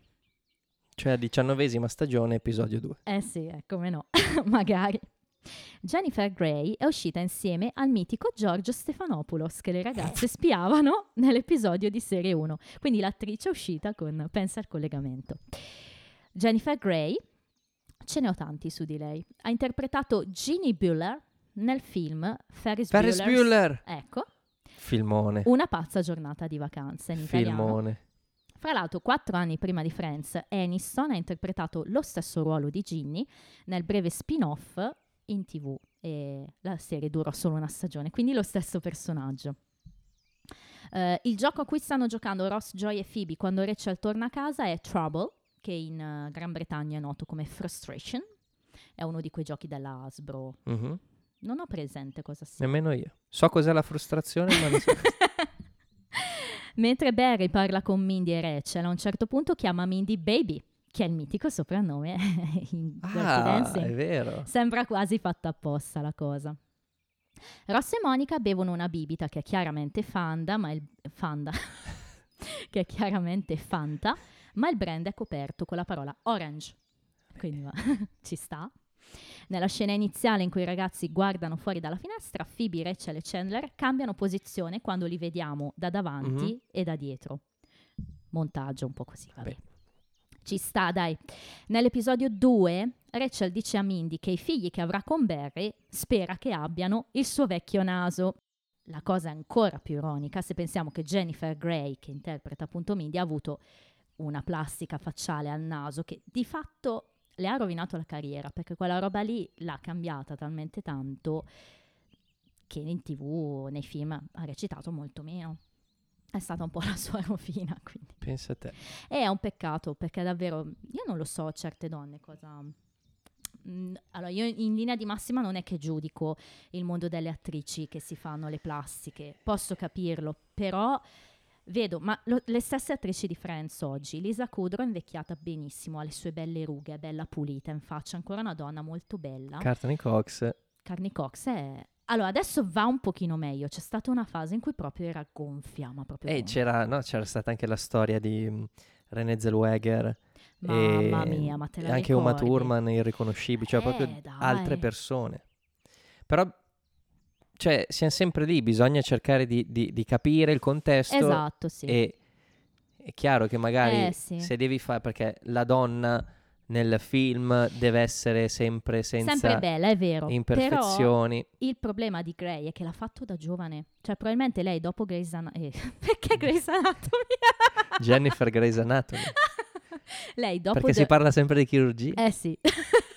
Cioè, diciannovesima stagione, episodio 2. Eh sì, eh, come no, <laughs> magari. Jennifer Grey è uscita insieme al mitico Giorgio Stefanopoulos che le ragazze spiavano <laughs> nell'episodio di serie 1. Quindi l'attrice è uscita con Pensa al collegamento. Jennifer Grey, ce ne ho tanti su di lei, ha interpretato Ginny Bueller nel film Ferris, Ferris Bueller, Ecco, filmone, una pazza giornata di vacanze in italiano. filmone. Fra l'altro, quattro anni prima di Friends, Aniston ha interpretato lo stesso ruolo di Ginny nel breve spin-off in tv e la serie durò solo una stagione, quindi lo stesso personaggio. Eh, il gioco a cui stanno giocando Ross, Joy e Phoebe quando Rachel torna a casa è Trouble, che in eh, Gran Bretagna è noto come Frustration. È uno di quei giochi della Hasbro. Mhm. Non ho presente cosa sia. Nemmeno io. So cos'è la frustrazione, ma non so. <laughs> Mentre Barry parla con Mindy e Rachel, a un certo punto chiama Mindy Baby, che è il mitico soprannome <laughs> in ah, è vero. Sembra quasi fatta apposta la cosa. Ross e Monica bevono una bibita che è chiaramente Fanda, ma il, Fanda, <laughs> che è chiaramente Fanta, ma il brand è coperto con la parola orange. Quindi <laughs> ci sta. Nella scena iniziale in cui i ragazzi guardano fuori dalla finestra, Phoebe, Rachel e Chandler cambiano posizione quando li vediamo da davanti Mhm. e da dietro. Montaggio un po' così, vabbè. Beh. Ci sta, dai. Nell'episodio 2, Rachel dice a Mindy che i figli che avrà con Barry spera che abbiano il suo vecchio naso. La cosa è ancora più ironica se pensiamo che Jennifer Grey, che interpreta appunto Mindy, ha avuto una plastica facciale al naso che di fatto le ha rovinato la carriera perché quella roba lì l'ha cambiata talmente tanto che in tv, nei film, ha recitato molto meno. È stata un po' <laughs> la sua rovina, quindi. Pensa a te. E è un peccato perché davvero, io non lo so, certe donne cosa... Mm, Allora, io in linea di massima non è che giudico il mondo delle attrici che si fanno le plastiche, posso capirlo, però vedo, ma lo- le stesse attrici di Friends oggi, Lisa Kudrow è invecchiata benissimo, ha le sue belle rughe, è bella pulita in faccia, ancora una donna molto bella. Courtney Cox. Carney Cox è... Allora, adesso va un pochino meglio, c'è stata una fase in cui proprio era gonfia, ma proprio E gonfia. c'era, no, c'era stata anche la storia di mm, René Zellweger. Mamma e mia, ma te la anche Uma ricordi? Thurman irriconoscibili, cioè Eh, proprio dai. altre persone. Però, cioè, siamo sempre lì, bisogna cercare di, di- di capire il contesto Esatto, sì. e è chiaro che magari Eh, sì. se devi fare, perché la donna nel film deve essere sempre senza Sempre bella, è vero. Però imperfezioni. il problema di Grey è che l'ha fatto da giovane. Cioè, probabilmente lei dopo Grey's Anatomy... <laughs> perché Grey's Anatomy? Jennifer Grey's Anatomy. <laughs> lei dopo... perché The- si parla sempre di chirurgia. Eh sì. <laughs>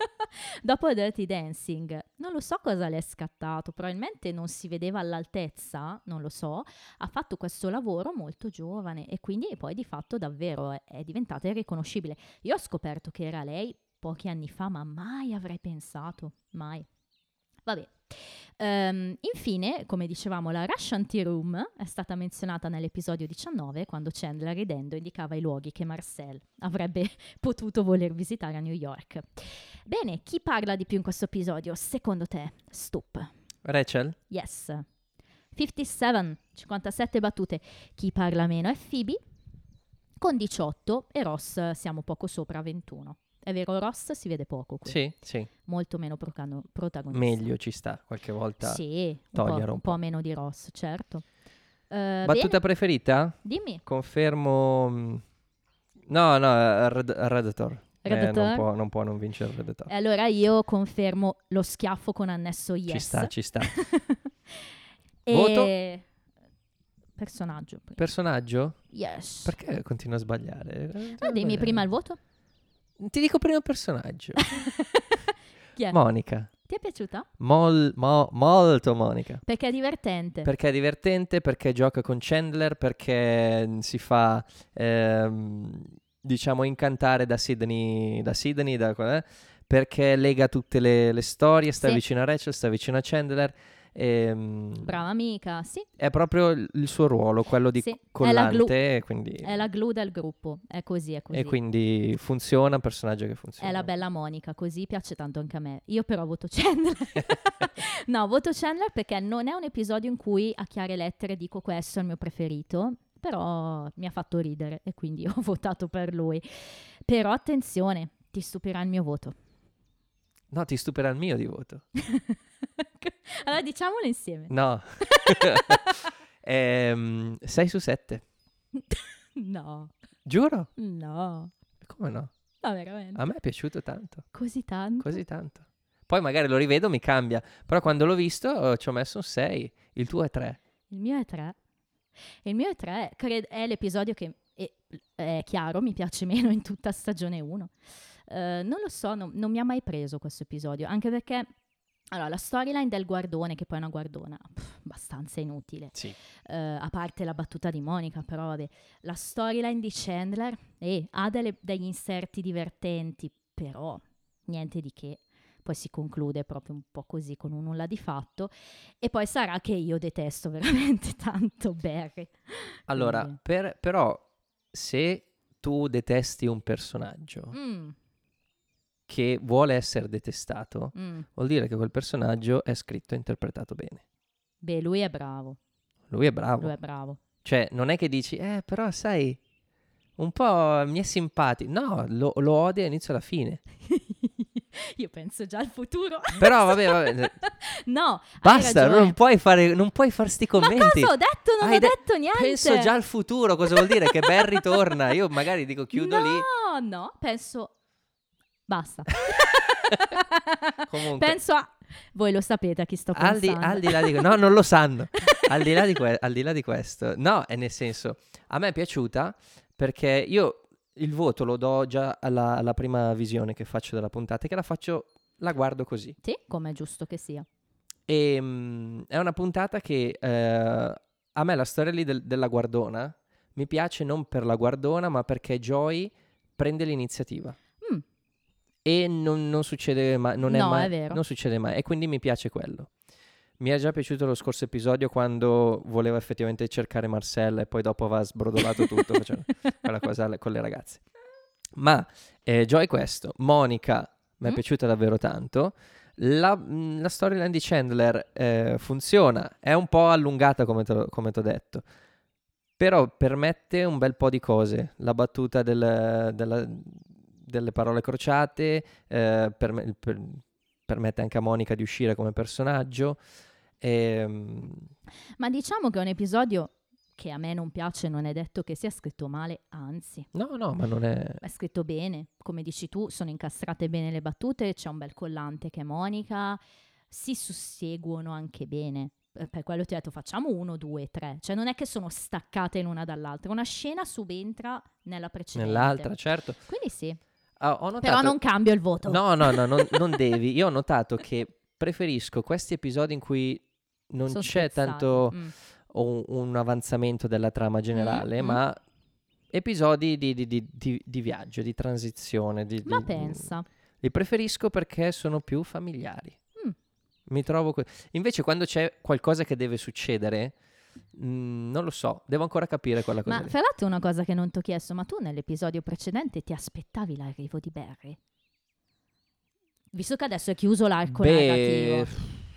<laughs> Dopo Dirty Dancing, non lo so cosa le è scattato, probabilmente non si vedeva all'altezza, non lo so, ha fatto questo lavoro molto giovane e quindi poi di fatto davvero è, è diventata irriconoscibile. Io ho scoperto che era lei pochi anni fa, ma mai avrei pensato, mai. Vabbè. Ehm, infine, come dicevamo, la Russian Tea Room è stata menzionata nell'episodio 19 quando Chandler ridendo indicava i luoghi che Marcel avrebbe <laughs> potuto voler visitare a New York. Bene, chi parla di più in questo episodio? Secondo te? Stup. Rachel? Yes. 57, 57 battute. Chi parla meno è Phoebe con 18 e Ross siamo poco sopra 21. È vero, Ross si vede poco qui, Sì, sì. molto meno procano- protagonista. Meglio ci sta qualche volta. Sì, un togliere po', un un po' meno di Ross, certo. Eh, Battuta bene, preferita? dimmi. Confermo. mm, No, no, Red- Redditor. Eh, non, può, non può non vincere il Redditor. Allora io confermo lo schiaffo con annesso yes. Ci sta, ci sta. <laughs> e... Voto? Personaggio. Personaggio? Yes. Perché continua a sbagliare? Eh, Ah, dimmi prima il voto. Ti dico prima il personaggio. <laughs> Chi è? Monica. Ti è piaciuta? Mol- mo- molto Monica. Perché è divertente. Perché è divertente, perché gioca con Chandler, perché si fa, ehm, diciamo, incantare da Sydney, da Sydney, da, eh, perché lega tutte le, le storie, sta Sì. vicino a Rachel, sta vicino a Chandler. Ehm, Brava amica, sì. È proprio il, suo ruolo, quello di Sì, è la collante, glue. e quindi, È la glue del gruppo. È così, è così. e quindi funziona, un personaggio che funziona. È la bella Monica, così piace tanto anche a me. Io però voto Chandler. <laughs> no, voto Chandler perché non è un episodio in cui a chiare lettere dico questo è il mio preferito, però mi ha fatto ridere e quindi <laughs> ho votato per lui. Però attenzione, ti stupirà il mio voto. No, ti stupirà il mio di voto. <laughs> allora diciamolo insieme. No. <laughs> 6 su 7. <laughs> no, Giuro? no, Come no? no, veramente. A me è piaciuto tanto, Così tanto. così tanto. Poi magari lo rivedo, mi cambia. Però quando l'ho visto eh, ci ho messo un 6. Il tuo è 3. Il mio è 3. Il mio è 3, è l'episodio che è, è chiaro, mi piace meno in tutta stagione 1. Non lo so, non, non mi ha mai preso questo episodio, anche perché allora, la storyline del guardone, che poi è una guardona pff, abbastanza inutile, Sì. eh, a parte la battuta di Monica, però vabbè, la storyline di Chandler eh, ha delle- degli inserti divertenti, però niente di che. Poi si conclude proprio un po' così con un nulla di fatto. E poi sarà che io detesto <laughs> veramente tanto Barry. Allora, per- però, se tu detesti un personaggio Mm, che vuole essere detestato, mm. vuol dire che quel personaggio è scritto e interpretato bene. Beh, lui è bravo. Lui è bravo. Lui è bravo. Cioè, non è che dici, eh, però sai, un po' mi è simpatico. No, lo, lo odia all'inizio alla fine. <laughs> Io penso già al futuro. Però <laughs> vabbè, vabbè. no, Basta, non puoi fare, non puoi fare sti Ma commenti. cosa ho detto? Non Hai ho de- detto niente. Penso già al futuro, cosa vuol dire? Che Barry torna. Io magari dico chiudo no, lì. No, no, penso... Basta. <laughs> Comunque, penso a... Voi lo sapete a chi sto al pensando. di, al di là di no, non lo sanno. <laughs> al, di là di que- al di là di questo, no, è nel senso, a me è piaciuta perché io il voto lo do già alla, alla prima visione che faccio della puntata, che la faccio, la guardo così. Sì, come è giusto che sia. E mm, è una puntata che eh, a me la storia lì del- della guardona mi piace non per la guardona, ma perché Joy prende l'iniziativa. Mm. E non, non succede mai, non, è No, mai- non succede mai. E quindi mi piace quello. Mi è già piaciuto lo scorso episodio quando voleva effettivamente cercare Marcella e poi dopo aveva sbrodolato tutto facendo <laughs> quella cosa con le ragazze. Ma eh, Joy questo, Monica mi è Mm. piaciuta davvero tanto. La, mh, la storyline di Chandler eh, funziona, è un po' allungata come ti ho detto, però permette un bel po' di cose. La battuta del- della- delle parole crociate eh, perme- per- permette anche a Monica di uscire come personaggio. Ehm, Ma diciamo che è un episodio che a me non piace, non è detto che sia scritto male, anzi, no, no, ma non è... è scritto bene. Come dici tu, sono incastrate bene le battute, c'è un bel collante che è Monica, si susseguono anche bene. Per quello ti ho detto facciamo uno, due, tre. Cioè non è che sono staccate l'una dall'altra, una scena subentra nella precedente. Nell'altra, certo. Quindi sì, Ah, notato... però non cambio il voto. No, no, no, non, non <laughs> devi. Io ho notato che preferisco questi episodi in cui non Son c'è spezzati. tanto Mm. un, un avanzamento della trama generale, Mm, mm. ma episodi di, di- di- di- viaggio, di transizione. Ma pensa. Li preferisco perché sono più familiari. Mm. Mi trovo... que- Invece quando c'è qualcosa che deve succedere, mm, non lo so, devo ancora capire quella cosa Ma lì. fra l'altro una cosa che non ti ho chiesto, ma tu nell'episodio precedente ti aspettavi l'arrivo di Barry? Visto che adesso è chiuso l'arco Beh, narrativo,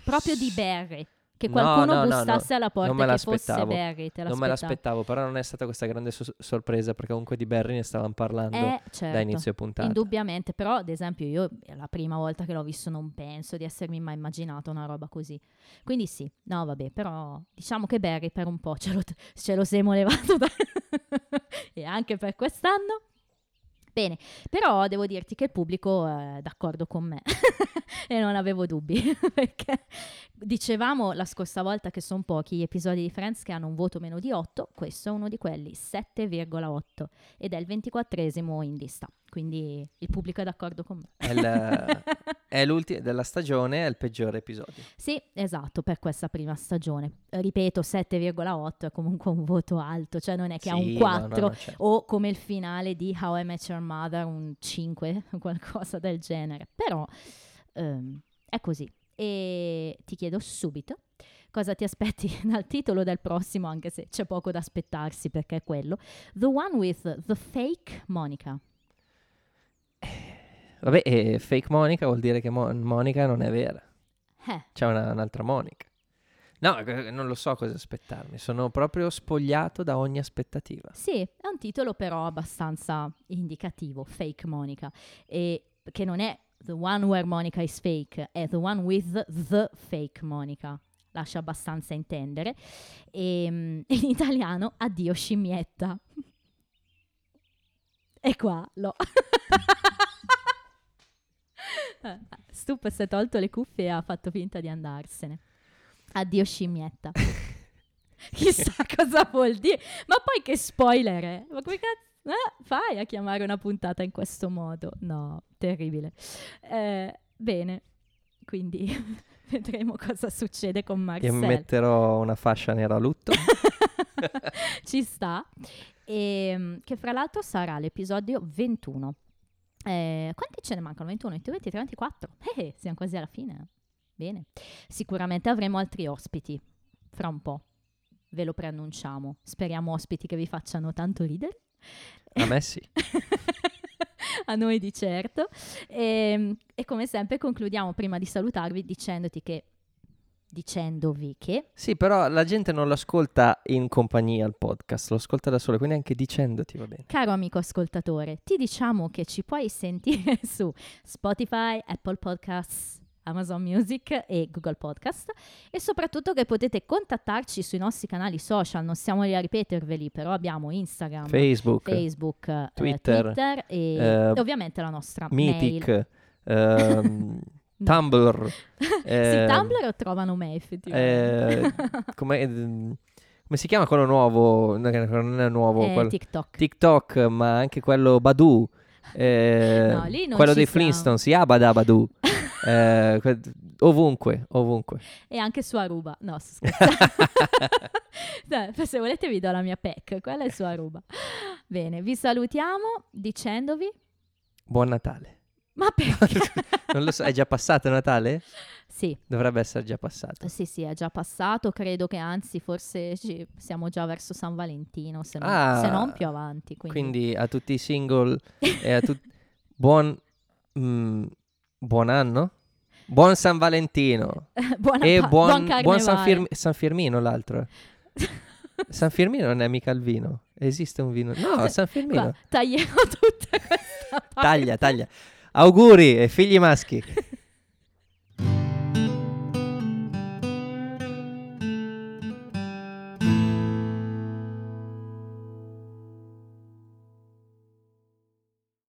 proprio di Barry, che No, qualcuno no, no, no, bussasse alla porta e che fosse. Barry, te Non me l'aspettavo, però non è stata questa grande so- sorpresa perché comunque di Barry ne stavamo parlando Eh, da certo. inizio puntata. Indubbiamente, però ad esempio io la prima volta che l'ho visto non penso di essermi mai immaginato una roba così. Quindi sì, no vabbè, però diciamo che Barry per un po' ce lo, ce lo siamo levato da- <laughs> e anche per quest'anno. Bene, però devo dirti che il pubblico è d'accordo con me <laughs> e non avevo dubbi <laughs> perché dicevamo la scorsa volta che sono pochi gli episodi di Friends che hanno un voto meno di 8, questo è uno di quelli, 7,8 ed è il 24esimo in lista, quindi il pubblico è d'accordo con me. È, il- <laughs> è l'ultimo della stagione, è il peggiore episodio. Sì, esatto, per questa prima stagione. Ripeto, 7,8 è comunque un voto alto, cioè non è che ha un Sì, no, 4 no, no, certo. o come il finale di How I Met Your Mother un 5, <laughs> qualcosa del genere. Però ehm, è così. E ti chiedo subito cosa ti aspetti <laughs> dal titolo del prossimo, anche se c'è poco da aspettarsi perché è quello. The One with the Fake Monica. Vabbè, e fake Monica vuol dire che Mo- Monica non è vera. Eh, C'è una- un'altra Monica. No, eh, non lo so cosa aspettarmi. Sono proprio spogliato da ogni aspettativa. Sì, è un titolo però abbastanza indicativo, Fake Monica, e che non è The One Where Monica is Fake, è The One with the Fake Monica. Lascia abbastanza intendere. E mm, <laughs> in italiano, addio scimmietta. <laughs> E qua l'ho. <laughs> Eh, <laughs> Stup si è tolto le cuffie e ha fatto finta di andarsene. Addio scimmietta. <laughs> Chissà cosa vuol dire. Ma poi che spoiler è? Ma come cazzo eh, fai a chiamare una puntata in questo modo? No, terribile. Eh, bene, quindi <laughs> vedremo cosa succede con Io Marcel. mi metterò una fascia nera a lutto. Ci sta. E, che fra l'altro sarà l'episodio 21. Eh, quanti ce ne mancano? 21, 22, 23, 24. Eh, siamo quasi alla fine. Bene. Sicuramente avremo altri ospiti fra un po'. Ve lo preannunciamo. Speriamo ospiti che vi facciano tanto ridere. A me sì. <laughs> a noi di certo. E, e come sempre concludiamo prima di salutarvi dicendoti che dicendovi che Sì, però la gente non lo ascolta in compagnia il podcast, lo ascolta da solo, quindi anche dicendoti va bene. Caro amico ascoltatore, ti diciamo che ci puoi sentire <laughs> su Spotify, Apple Podcasts, Amazon Music e Google Podcast e soprattutto che potete contattarci sui nostri canali social, non stiamo lì a ripeterveli, però abbiamo Instagram, Facebook, Facebook, eh, Twitter, Twitter e, e ovviamente la nostra mail. Mythic, ehm, No. <laughs> Tumblr. <laughs> sì, ehm, Tumblr trovano me effettivamente. eh, come, si chiama quello nuovo? Non è nuovo, Eh, quello- TikTok. TikTok, ma anche quello Badu. eh, No, lì non quello dei siamo. Flintstones, Yabada Badu. <laughs> Eh, que- ovunque, ovunque. e anche su Aruba. No, sto <laughs> se volete vi do la mia PEC, quella è su Aruba. Bene, vi salutiamo dicendovi... Buon Natale. Ma perché? Non lo so, è già passato Natale? sì, Dovrebbe essere già passato. sì, sì, è già passato. Credo che anzi, forse ci- siamo già verso San Valentino, se non, Ah, se non più avanti. Quindi, Quindi a tutti i single e a tutti... Buon... mm, buon anno? Buon San Valentino. <laughs> Buona e pa- buon, buon buon San. Firmi- San Firmino l'altro. San Firmino non è mica il vino. Esiste un vino. No, <laughs> San Firmino. Qua, taglierò <laughs> tutta questa parte. Taglia, taglia. Auguri figli maschi.